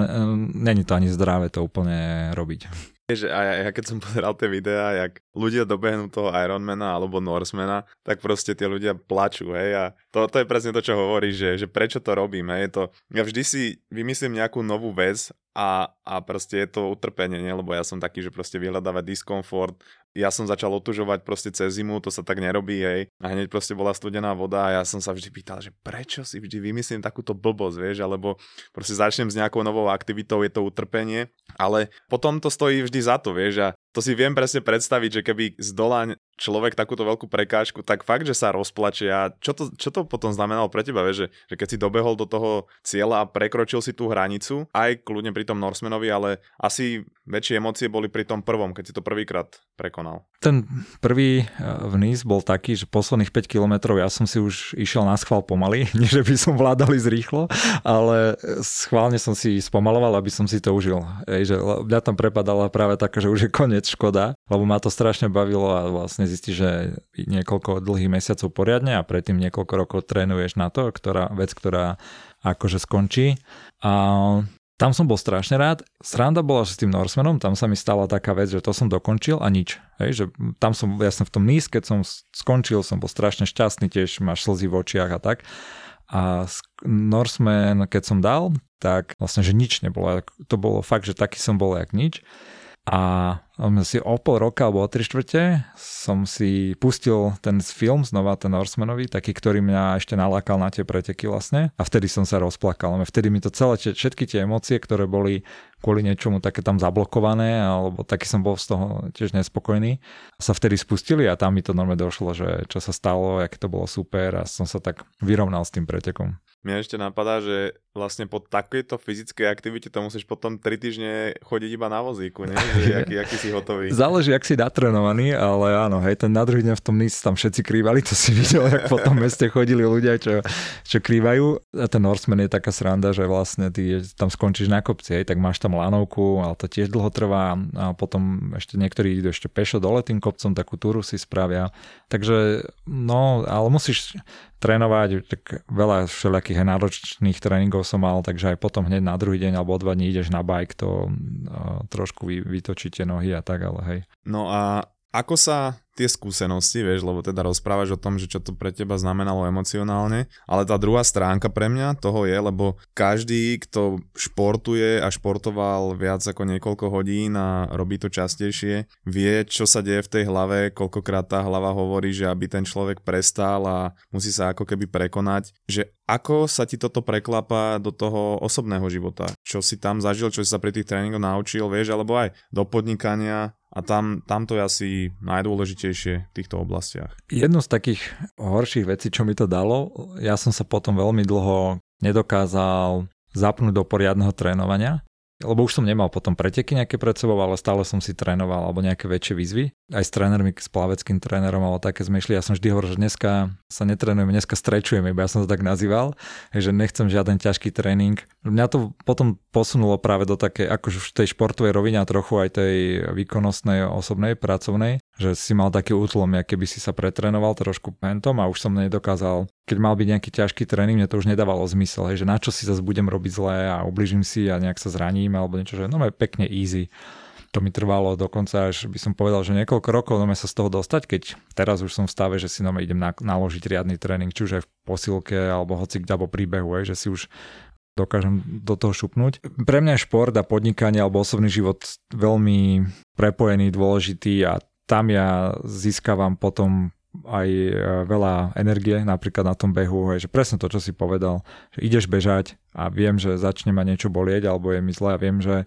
není to ani zdravé to úplne robiť. A ja, ja keď som pozeral tie videá, jak ľudia dobehnú toho Ironmana alebo Norsemana, tak proste tie ľudia plačú, hej, a to, to je presne to, čo hovoríš, že, že prečo to robím, hej, to, ja vždy si vymyslím nejakú novú vec a, a proste je to utrpenie, nie? lebo ja som taký, že proste vyhľadávať diskomfort, ja som začal otužovať proste cez zimu, to sa tak nerobí, hej. A hneď proste bola studená voda a ja som sa vždy pýtal, že prečo si vždy vymyslím takúto blbosť, vieš, alebo proste začnem s nejakou novou aktivitou, je to utrpenie, ale potom to stojí vždy za to, vieš, a to si viem presne predstaviť, že keby z dola človek takúto veľkú prekážku, tak fakt, že sa rozplače a čo to, čo to potom znamenalo pre teba, vieš, že, že keď si dobehol do toho cieľa a prekročil si tú hranicu, aj kľudne pri tom Norsemanovi, ale asi väčšie emócie boli pri tom prvom, keď si to prvýkrát prekonal. Ten prvý eh, vníz bol taký, že posledných 5 kilometrov ja som si už išiel na schvál pomaly, nie že by som vládal ísť rýchlo, ale schválne som si spomaloval, aby som si to užil. Ej, že mňa tam prepadala práve taká, že už je koniec škoda, lebo ma to strašne bavilo a vlastne zistí, že niekoľko dlhých mesiacov poriadne a predtým niekoľko rokov trénuješ na to, ktorá vec, ktorá akože skončí. A tam som bol strašne rád. Sranda bola, s tým Norsemanom, tam sa mi stala taká vec, že to som dokončil a nič. Hej, že tam som, ja som v tom níz, keď som skončil, som bol strašne šťastný, tiež máš slzy v očiach a tak. A Norseman, keď som dal, tak vlastne, že nič nebolo. To bolo fakt, že taký som bol jak nič. A si o pol roka alebo o tri štvrte som si pustil ten film znova, ten Norsemanov, taký, ktorý mňa ešte nalákal na tie preteky vlastne. A vtedy som sa rozplakal. Vtedy mi to celé, všetky tie emócie, ktoré boli kvôli niečomu také tam zablokované, alebo taký som bol z toho tiež nespokojný, sa vtedy spustili a tam mi to normálne došlo, že čo sa stalo, aké to bolo super a som sa tak vyrovnal s tým pretekom. Mne ešte napadá, že vlastne po takejto fyzickej aktivite to musíš potom 3 týždne chodiť iba na vozíku, nie? Že aký, aký si hotový. Záleží, ak si natrenovaný, ale áno, hej, ten na druhý deň v tom NIS tam všetci krývali, to si videl, jak po tom meste chodili ľudia, čo, čo krývajú. A ten Norseman je taká sranda, že vlastne ty tam skončíš na kopci, hej, tak máš tam lanovku, ale to tiež dlho trvá a potom ešte niektorí idú ešte pešo dole tým kopcom, takú túru si spravia. Takže no, ale musíš trénovať, tak veľa všelijakých náročných tréningov som mal, takže aj potom hneď na druhý deň alebo o dva dní ideš na bike, to uh, trošku vy, vytočíte nohy a tak, ale hej. No a ako sa tie skúsenosti, vieš, lebo teda rozprávaš o tom, že čo to pre teba znamenalo emocionálne, ale tá druhá stránka pre mňa toho je, lebo každý, kto športuje a športoval viac ako niekoľko hodín a robí to častejšie, vie, čo sa deje v tej hlave, koľkokrát tá hlava hovorí, že aby ten človek prestal a musí sa ako keby prekonať, že ako sa ti toto preklapa do toho osobného života? Čo si tam zažil, čo si sa pri tých tréningoch naučil, vieš, alebo aj do podnikania, a tam, tam to je asi najdôležitejšie v týchto oblastiach. Jednu z takých horších vecí, čo mi to dalo, ja som sa potom veľmi dlho nedokázal zapnúť do poriadneho trénovania lebo už som nemal potom preteky nejaké pred sebou, ale stále som si trénoval alebo nejaké väčšie výzvy. Aj s trénermi, s plaveckým trénerom, ale také sme išli. Ja som vždy hovoril, že dneska sa netrenujeme, dneska strečujeme, iba ja som to tak nazýval, že nechcem žiaden ťažký tréning. Mňa to potom posunulo práve do také, akože v tej športovej rovine a trochu aj tej výkonnostnej, osobnej, pracovnej, že si mal taký útlom, keby si sa pretrénoval trošku pentom a už som nedokázal, keď mal byť nejaký ťažký tréning, mne to už nedávalo zmysel, hej, že na čo si zase budem robiť zlé a ubližím si a nejak sa zraním alebo niečo, že no pekne easy. To mi trvalo dokonca až by som povedal, že niekoľko rokov no sa z toho dostať, keď teraz už som v stave, že si no idem na, naložiť riadny tréning, či už aj v posilke alebo hoci kde alebo príbehu, hej, že si už dokážem do toho šupnúť. Pre mňa je šport a podnikanie alebo osobný život veľmi prepojený, dôležitý a tam ja získavam potom aj e, veľa energie, napríklad na tom behu, že presne to, čo si povedal, že ideš bežať a viem, že začne ma niečo bolieť alebo je mi zle a viem, že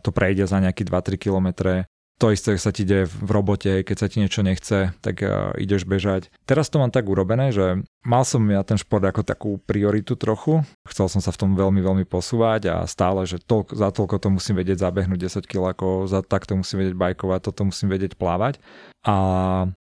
to prejde za nejaký 2-3 kilometre to isté sa ti deje v robote, keď sa ti niečo nechce, tak uh, ideš bežať. Teraz to mám tak urobené, že mal som ja ten šport ako takú prioritu trochu. Chcel som sa v tom veľmi, veľmi posúvať a stále, že toľko, za toľko to musím vedieť zabehnúť 10 kg, za takto musím vedieť bajkovať, toto musím vedieť plávať. A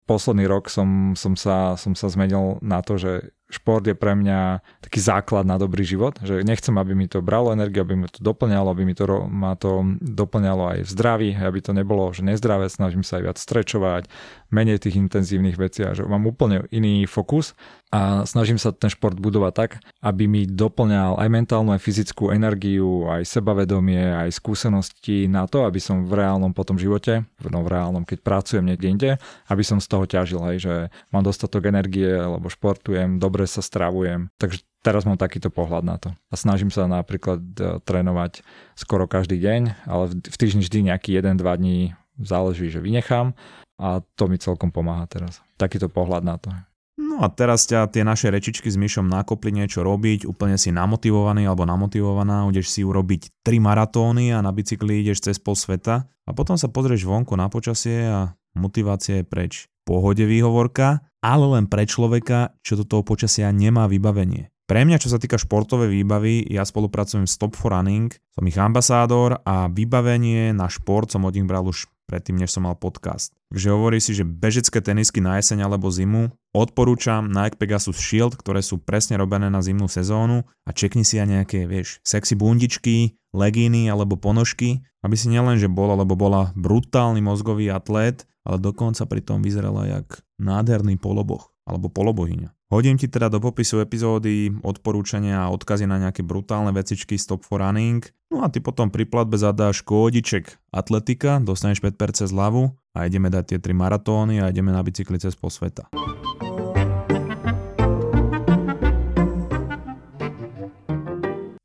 posledný rok som, som, sa, som sa zmenil na to, že šport je pre mňa taký základ na dobrý život, že nechcem, aby mi to bralo energiu, aby mi to doplňalo, aby mi to, ma to doplňalo aj v zdraví, aby to nebolo, že nezdravé, snažím sa aj viac strečovať, menej tých intenzívnych vecí a že mám úplne iný fokus a snažím sa ten šport budovať tak, aby mi doplňal aj mentálnu, aj fyzickú energiu, aj sebavedomie, aj skúsenosti na to, aby som v reálnom potom živote, no v reálnom, keď pracujem niekde inde, aby som z toho ťažil, hej, že mám dostatok energie, lebo športujem, dobre sa stravujem. Takže teraz mám takýto pohľad na to. A snažím sa napríklad e, trénovať skoro každý deň, ale v týždni vždy nejaký 1-2 dní záleží, že vynechám a to mi celkom pomáha teraz. Takýto pohľad na to. No a teraz ťa tie naše rečičky s Myšom nakopli niečo robiť, úplne si namotivovaný alebo namotivovaná, ideš si urobiť 3 maratóny a na bicykli ideš cez pol sveta a potom sa pozrieš vonku na počasie a motivácia je preč. Pohode výhovorka, ale len pre človeka, čo do toho počasia nemá vybavenie. Pre mňa, čo sa týka športovej výbavy, ja spolupracujem s Top for Running, som ich ambasádor a vybavenie na šport som od nich bral už predtým, než som mal podcast. Takže hovorí si, že bežecké tenisky na jeseň alebo zimu odporúčam Nike Pegasus Shield, ktoré sú presne robené na zimnú sezónu a čekni si aj nejaké, vieš, sexy bundičky, legíny alebo ponožky, aby si nielen, že bol alebo bola brutálny mozgový atlét, ale dokonca pri tom vyzerala jak nádherný poloboh alebo polobohyňa. Hodím ti teda do popisu epizódy odporúčania a odkazy na nejaké brutálne vecičky Stop for Running. No a ty potom pri platbe zadáš kódiček Atletika, dostaneš 5% zľavu a ideme dať tie 3 maratóny a ideme na bicykli cez pol sveta.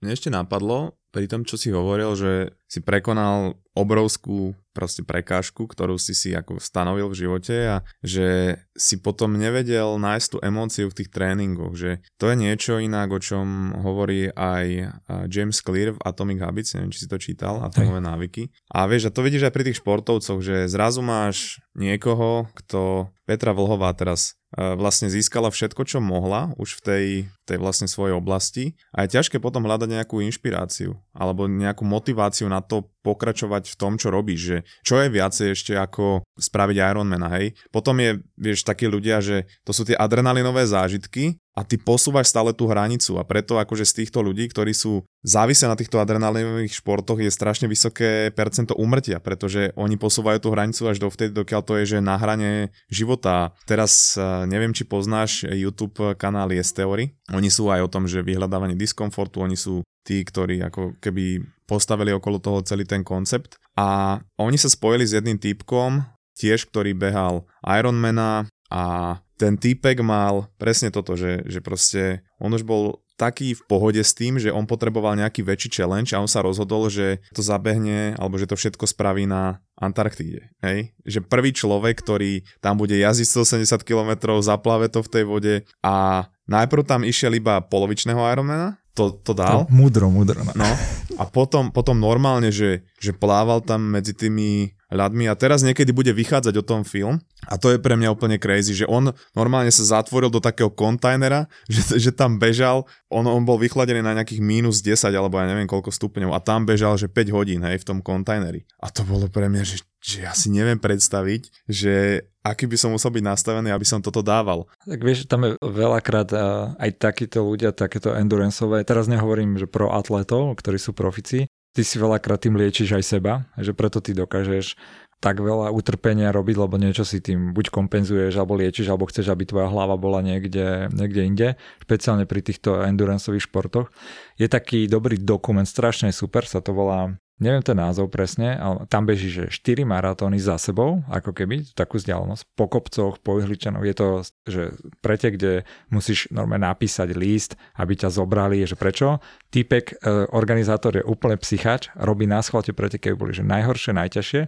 Mne ešte napadlo, pri tom, čo si hovoril, že si prekonal obrovskú proste prekážku, ktorú si si ako stanovil v živote a že si potom nevedel nájsť tú emóciu v tých tréningoch, že to je niečo inak, o čom hovorí aj James Clear v Atomic Habits, neviem, či si to čítal, Atomové návyky. A vieš, a to vidíš aj pri tých športovcoch, že zrazu máš niekoho, kto Petra Vlhová teraz vlastne získala všetko, čo mohla už v tej, tej vlastne svojej oblasti a je ťažké potom hľadať nejakú inšpiráciu alebo nejakú motiváciu na to pokračovať v tom, čo robíš, že čo je viacej ešte ako spraviť Ironmana, hej. Potom je, vieš, takí ľudia, že to sú tie adrenalinové zážitky a ty posúvaš stále tú hranicu a preto akože z týchto ľudí, ktorí sú závisia na týchto adrenalinových športoch je strašne vysoké percento umrtia, pretože oni posúvajú tú hranicu až dovtedy, dokiaľ to je, že na hrane života. Teraz eh, neviem, či poznáš YouTube kanál Yes Theory. Oni sú aj o tom, že vyhľadávanie diskomfortu, oni sú tí, ktorí ako keby postavili okolo toho celý ten koncept. A oni sa spojili s jedným typkom, tiež, ktorý behal Ironmana a ten týpek mal presne toto, že, že proste on už bol taký v pohode s tým, že on potreboval nejaký väčší challenge a on sa rozhodol, že to zabehne alebo že to všetko spraví na Antarktíde. Hej? Že prvý človek, ktorý tam bude jazdiť 170 km, zaplave to v tej vode a najprv tam išiel iba polovičného Ironmana, to, to dal. To múdro, múdro. No. no. A potom, potom normálne, že, že plával tam medzi tými ľadmi. A teraz niekedy bude vychádzať o tom film. A to je pre mňa úplne crazy, že on normálne sa zatvoril do takého kontajnera, že, že tam bežal, on, on bol vychladený na nejakých minus 10 alebo ja neviem koľko stupňov. A tam bežal, že 5 hodín hej, v tom kontajneri. A to bolo pre mňa, že, že ja si neviem predstaviť, že aký by som musel byť nastavený, aby som toto dával. Tak vieš, tam je veľakrát aj takíto ľudia, takéto enduranceové, teraz nehovorím, že pro atletov, ktorí sú profici, ty si veľakrát tým liečiš aj seba, že preto ty dokážeš tak veľa utrpenia robiť, lebo niečo si tým buď kompenzuješ, alebo liečiš, alebo chceš, aby tvoja hlava bola niekde, niekde inde, špeciálne pri týchto enduranceových športoch. Je taký dobrý dokument, strašne super, sa to volá neviem ten názov presne, ale tam beží, že 4 maratóny za sebou, ako keby, takú vzdialenosť, po kopcoch, po ihličanoch, je to, že prete, kde musíš normálne napísať list, aby ťa zobrali, že prečo. Týpek, e, organizátor je úplne psychač, robí na schvalte prete, keby boli že najhoršie, najťažšie,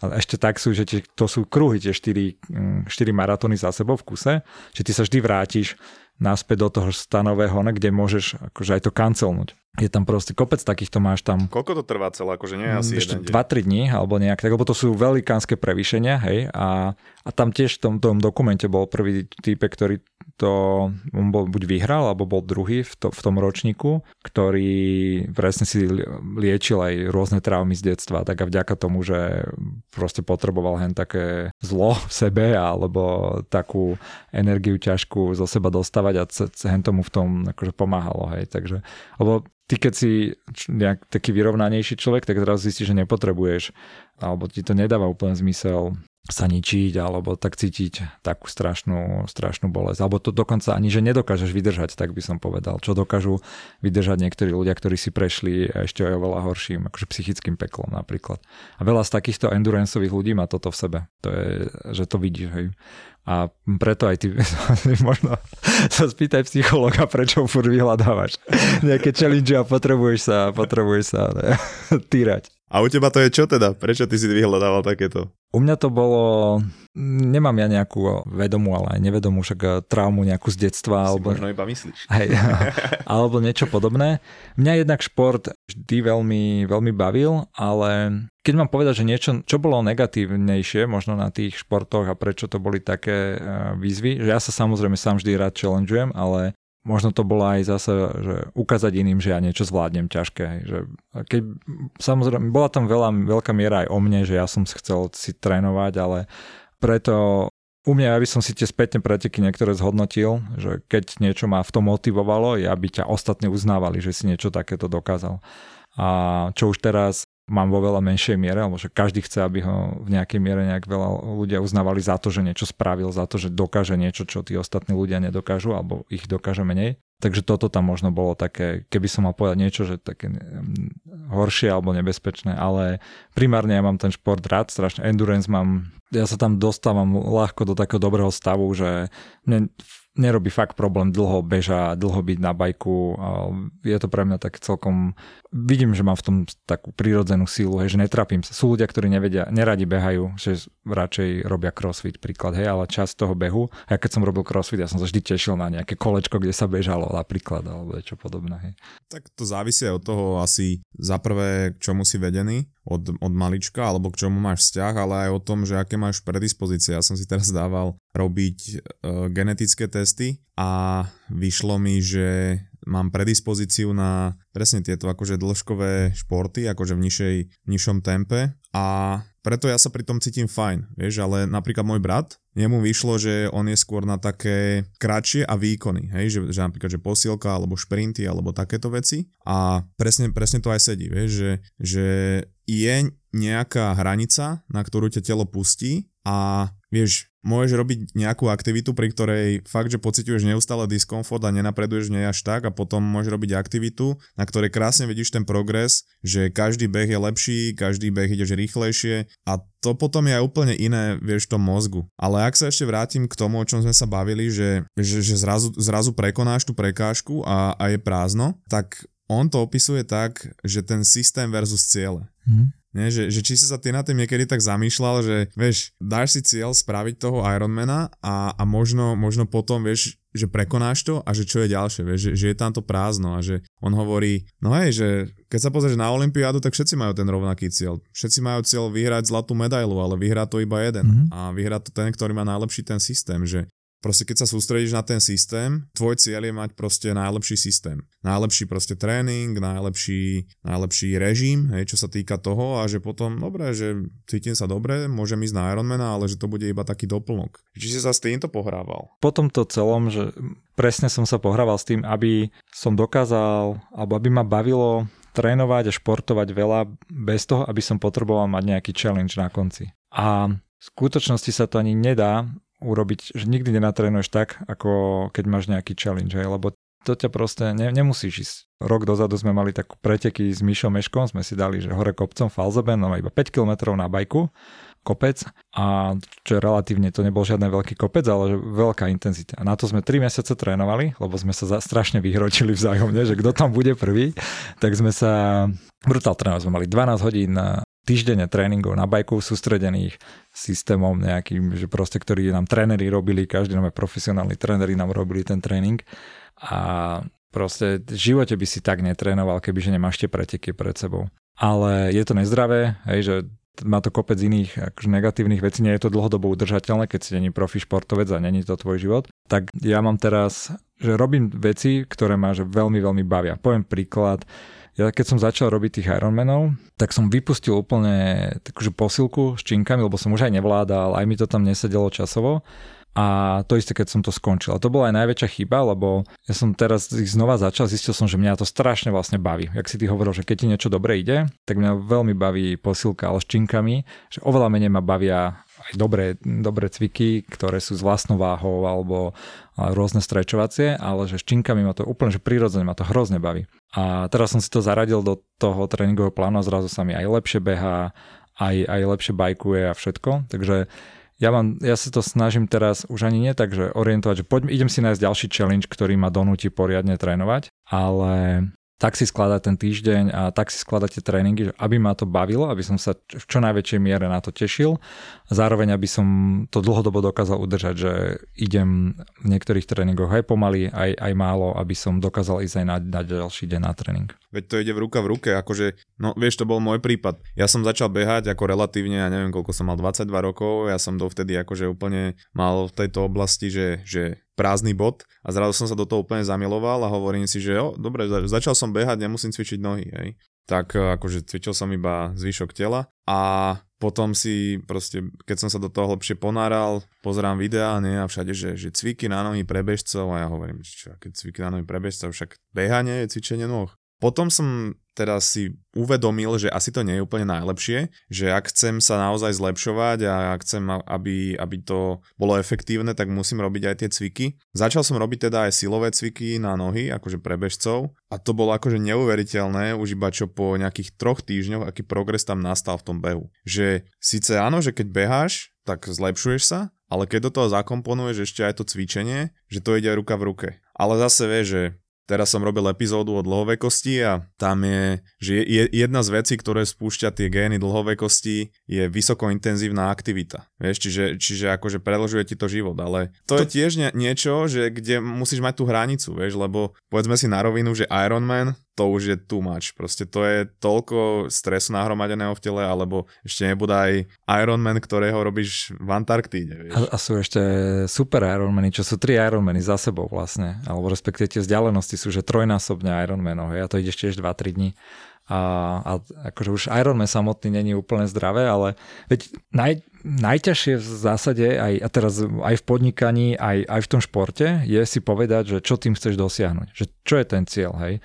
ale ešte tak sú, že to sú kruhy, tie 4, 4 maratóny za sebou v kuse, že ty sa vždy vrátiš naspäť do toho stanového, kde môžeš akože aj to cancelnúť. Je tam proste kopec takýchto máš tam. Koľko to trvá celé? Akože nie asi ešte 2-3 dní alebo nejak, tak, lebo to sú velikánske prevýšenia, hej, a, a tam tiež v tom, tom dokumente bol prvý type, ktorý to, on bol buď vyhral, alebo bol druhý v, to, v tom ročníku, ktorý presne si liečil aj rôzne traumy z detstva, tak a vďaka tomu, že proste potreboval hen také zlo v sebe, alebo takú energiu ťažkú zo seba dostávať a hen tomu v tom akože pomáhalo, hej, takže, lebo ty keď si nejak taký vyrovnanejší človek, tak zrazu zistíš, že nepotrebuješ, alebo ti to nedáva úplne zmysel sa ničiť alebo tak cítiť takú strašnú, strašnú bolesť. Alebo to dokonca ani, že nedokážeš vydržať, tak by som povedal. Čo dokážu vydržať niektorí ľudia, ktorí si prešli ešte aj oveľa horším, akože psychickým peklom napríklad. A veľa z takýchto enduranceových ľudí má toto v sebe. To je, že to vidíš, hej. A preto aj ty možno sa spýtaj psychologa, prečo furt vyhľadávaš nejaké challenge a potrebuješ sa, potrebuješ sa ne, týrať. A u teba to je čo teda? Prečo ty si vyhľadával takéto? U mňa to bolo, nemám ja nejakú vedomú, ale aj nevedomú však eh, traumu nejakú z detstva. Si alebo, možno iba myslíš. Hej, alebo niečo podobné. Mňa jednak šport vždy veľmi, veľmi bavil, ale keď mám povedať, že niečo, čo bolo negatívnejšie možno na tých športoch a prečo to boli také eh, výzvy, že ja sa samozrejme sám vždy rád challengeujem, ale možno to bolo aj zase, že ukázať iným, že ja niečo zvládnem ťažké. Že keď, samozrejme, bola tam veľa, veľká miera aj o mne, že ja som chcel si trénovať, ale preto u mňa, aby som si tie spätne preteky niektoré zhodnotil, že keď niečo ma v tom motivovalo, aby ťa ostatní uznávali, že si niečo takéto dokázal. A čo už teraz mám vo veľa menšej miere, alebo že každý chce, aby ho v nejakej miere nejak veľa ľudia uznávali za to, že niečo spravil, za to, že dokáže niečo, čo tí ostatní ľudia nedokážu, alebo ich dokáže menej. Takže toto tam možno bolo také, keby som mal povedať niečo, že také horšie alebo nebezpečné, ale primárne ja mám ten šport rád, strašne endurance mám, ja sa tam dostávam ľahko do takého dobrého stavu, že mne nerobí fakt problém dlho beža, dlho byť na bajku. Je to pre mňa tak celkom... Vidím, že mám v tom takú prírodzenú sílu, hej, že netrapím sa. Sú ľudia, ktorí nevedia, neradi behajú, že radšej robia crossfit príklad, hej, ale čas toho behu. Ja keď som robil crossfit, ja som sa vždy tešil na nejaké kolečko, kde sa bežalo napríklad, alebo niečo podobné. Hej. Tak to závisí od toho asi za prvé, k čomu si vedený od, od malička, alebo k čomu máš vzťah, ale aj o tom, že aké máš predispozície. Ja som si teraz dával robiť uh, genetické testy a vyšlo mi, že mám predispozíciu na presne tieto akože dĺžkové športy, akože v, nižšej, v nižšom tempe. A preto ja sa pri tom cítim fajn, vieš, ale napríklad môj brat, jemu vyšlo, že on je skôr na také kratšie a výkony, hej, že, že napríklad, že posilka alebo šprinty alebo takéto veci. A presne, presne to aj sedí, vieš, že, že je nejaká hranica, na ktorú ťa telo pustí a vieš, môžeš robiť nejakú aktivitu, pri ktorej fakt, že pociťuješ neustále diskomfort a nenapreduješ nej až tak a potom môžeš robiť aktivitu, na ktorej krásne vidíš ten progres, že každý beh je lepší, každý beh ideš rýchlejšie a to potom je aj úplne iné, vieš, v tom mozgu. Ale ak sa ešte vrátim k tomu, o čom sme sa bavili, že, že, že zrazu, zrazu prekonáš tú prekážku a, a je prázdno, tak on to opisuje tak, že ten systém versus ciele. Hmm. Nie, že, že či si sa ty na tým niekedy tak zamýšľal, že vieš, dáš si cieľ spraviť toho Ironmana a, a možno, možno potom vieš, že prekonáš to a že čo je ďalšie, vieš, že, že je tam to prázdno a že on hovorí, no hej, že keď sa pozrieš na Olympiádu, tak všetci majú ten rovnaký cieľ. Všetci majú cieľ vyhrať zlatú medailu, ale vyhrá to iba jeden. Mm-hmm. A vyhrá to ten, ktorý má najlepší ten systém, že Proste keď sa sústredíš na ten systém, tvoj cieľ je mať proste najlepší systém. Najlepší proste tréning, najlepší, najlepší režim, hej, čo sa týka toho a že potom, dobre, že cítim sa dobre, môžem ísť na Ironmana, ale že to bude iba taký doplnok. Či si sa s týmto pohrával? Po tomto celom, že presne som sa pohrával s tým, aby som dokázal, alebo aby ma bavilo trénovať a športovať veľa bez toho, aby som potreboval mať nejaký challenge na konci. A v skutočnosti sa to ani nedá, urobiť, že nikdy nenatrénuješ tak, ako keď máš nejaký challenge, hej, lebo to ťa proste ne, nemusíš ísť. Rok dozadu sme mali takú preteky s Mišom Meškom, sme si dali, že hore kopcom Falzeben, no iba 5 km na bajku, kopec a čo je relatívne, to nebol žiadny veľký kopec, ale že veľká intenzita. A na to sme 3 mesiace trénovali, lebo sme sa za, strašne vyhročili vzájomne, že kto tam bude prvý, tak sme sa brutál trénovali, sme mali 12 hodín týždenne tréningov na bajku sústredených systémom nejakým, že proste, ktorí nám tréneri robili, každý nám profesionálni tréneri nám robili ten tréning a proste v živote by si tak netrénoval, kebyže nemáš tie preteky pred sebou. Ale je to nezdravé, hej, že má to kopec iných akože negatívnych vecí, nie je to dlhodobo udržateľné, keď si není profi športovec a není to tvoj život. Tak ja mám teraz, že robím veci, ktoré ma že veľmi, veľmi bavia. Poviem príklad, ja keď som začal robiť tých Ironmanov, tak som vypustil úplne takúže posilku s činkami, lebo som už aj nevládal, aj mi to tam nesedelo časovo. A to isté, keď som to skončil. A to bola aj najväčšia chyba, lebo ja som teraz ich znova začal, zistil som, že mňa to strašne vlastne baví. Jak si ty hovoril, že keď ti niečo dobre ide, tak mňa veľmi baví posilka, ale s činkami, že oveľa menej ma bavia aj dobré, dobré cviky, ktoré sú s vlastnou váhou alebo rôzne strečovacie, ale že s činkami ma to úplne, že prirodzene ma to hrozne baví. A teraz som si to zaradil do toho tréningového plánu a zrazu sa mi aj lepšie behá, aj, aj lepšie bajkuje a všetko. Takže ja, mám, ja sa to snažím teraz už ani nie tak, že orientovať, že poďme, idem si nájsť ďalší challenge, ktorý ma donúti poriadne trénovať, ale tak si skladať ten týždeň a tak si skladať tie tréningy, aby ma to bavilo, aby som sa v čo najväčšej miere na to tešil. Zároveň, aby som to dlhodobo dokázal udržať, že idem v niektorých tréningoch aj pomaly, aj, aj málo, aby som dokázal ísť aj na, na ďalší deň na tréning. Veď to ide v ruka v ruke, akože, no vieš, to bol môj prípad. Ja som začal behať ako relatívne, ja neviem koľko som mal, 22 rokov, ja som dovtedy akože úplne mal v tejto oblasti, že, že prázdny bod a zrazu som sa do toho úplne zamiloval a hovorím si, že jo, dobre, začal som behať, nemusím cvičiť nohy, hej. Tak e, akože cvičil som iba zvyšok tela a potom si proste, keď som sa do toho hlbšie ponáral, pozerám videá nie, a všade, že, že cviky na nohy pre bežcov a ja hovorím, že čo, keď cviky na nohy pre bežcov, však behanie je cvičenie noh. Potom som teraz si uvedomil, že asi to nie je úplne najlepšie, že ak chcem sa naozaj zlepšovať a ak chcem, aby, aby to bolo efektívne, tak musím robiť aj tie cviky. Začal som robiť teda aj silové cviky na nohy, akože pre bežcov a to bolo akože neuveriteľné, už iba čo po nejakých troch týždňoch, aký progres tam nastal v tom behu. Že síce áno, že keď beháš, tak zlepšuješ sa, ale keď do toho zakomponuješ ešte aj to cvičenie, že to ide ruka v ruke. Ale zase vieš, že Teraz som robil epizódu o dlhovekosti a tam je, že je, jedna z vecí, ktoré spúšťa tie gény dlhovekosti je vysokointenzívna aktivita. Vieš, čiže, čiže akože predlžuje ti to život, ale to, to... je tiež nie, niečo, že kde musíš mať tú hranicu, vieš, lebo povedzme si na rovinu, že Ironman to už je too much. Proste to je toľko stresu nahromadeného v tele, alebo ešte nebude aj Ironman, ktorého robíš v Antarktíde. Vieš. A, a sú ešte super Ironmany, čo sú tri Ironmany za sebou vlastne, alebo respektíve tie vzdialenosti sú, že trojnásobne Ironmanov, a to ideš tiež 2-3 dní. A, a akože už Ironman samotný není úplne zdravé, ale veď naj, najťažšie v zásade aj, a teraz aj v podnikaní, aj, aj v tom športe je si povedať, že čo tým chceš dosiahnuť, že čo je ten cieľ, hej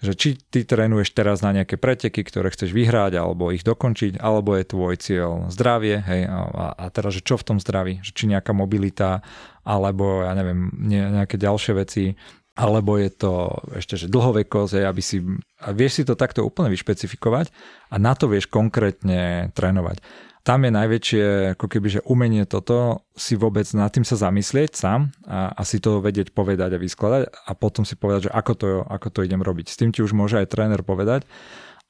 že či ty trénuješ teraz na nejaké preteky, ktoré chceš vyhrať alebo ich dokončiť, alebo je tvoj cieľ zdravie, hej, a, a teraz, že čo v tom zdraví, že či nejaká mobilita, alebo ja neviem, nejaké ďalšie veci, alebo je to ešte, že dlhovekosť, hej, aby si, a vieš si to takto úplne vyšpecifikovať a na to vieš konkrétne trénovať tam je najväčšie ako keby, že umenie toto si vôbec nad tým sa zamyslieť sám a, a si to vedieť povedať a vyskladať a potom si povedať, že ako to, ako to idem robiť. S tým ti už môže aj tréner povedať,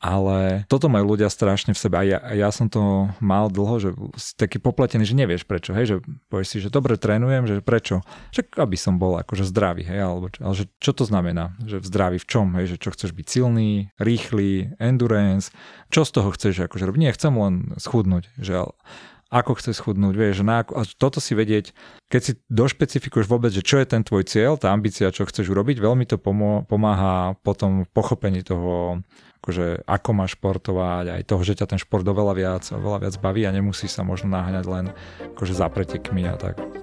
ale toto majú ľudia strašne v sebe. A ja, ja som to mal dlho, že si taký popletený, že nevieš prečo, hej, že povieš si, že dobre trénujem, že prečo, že aby som bol akože zdravý, hej, alebo ale že čo to znamená, že v zdraví v čom, hej, že čo chceš byť silný, rýchly, endurance, čo z toho chceš akože robiť, nie, chcem len schudnúť, že ako chceš schudnúť, vieš, na ako, a toto si vedieť, keď si došpecifikuješ vôbec, že čo je ten tvoj cieľ, tá ambícia, čo chceš urobiť, veľmi to pomáha potom pochopení toho, akože ako máš športovať, aj toho, že ťa ten šport oveľa viac, oveľa viac baví a nemusíš sa možno naháňať len akože za pretekmi a tak.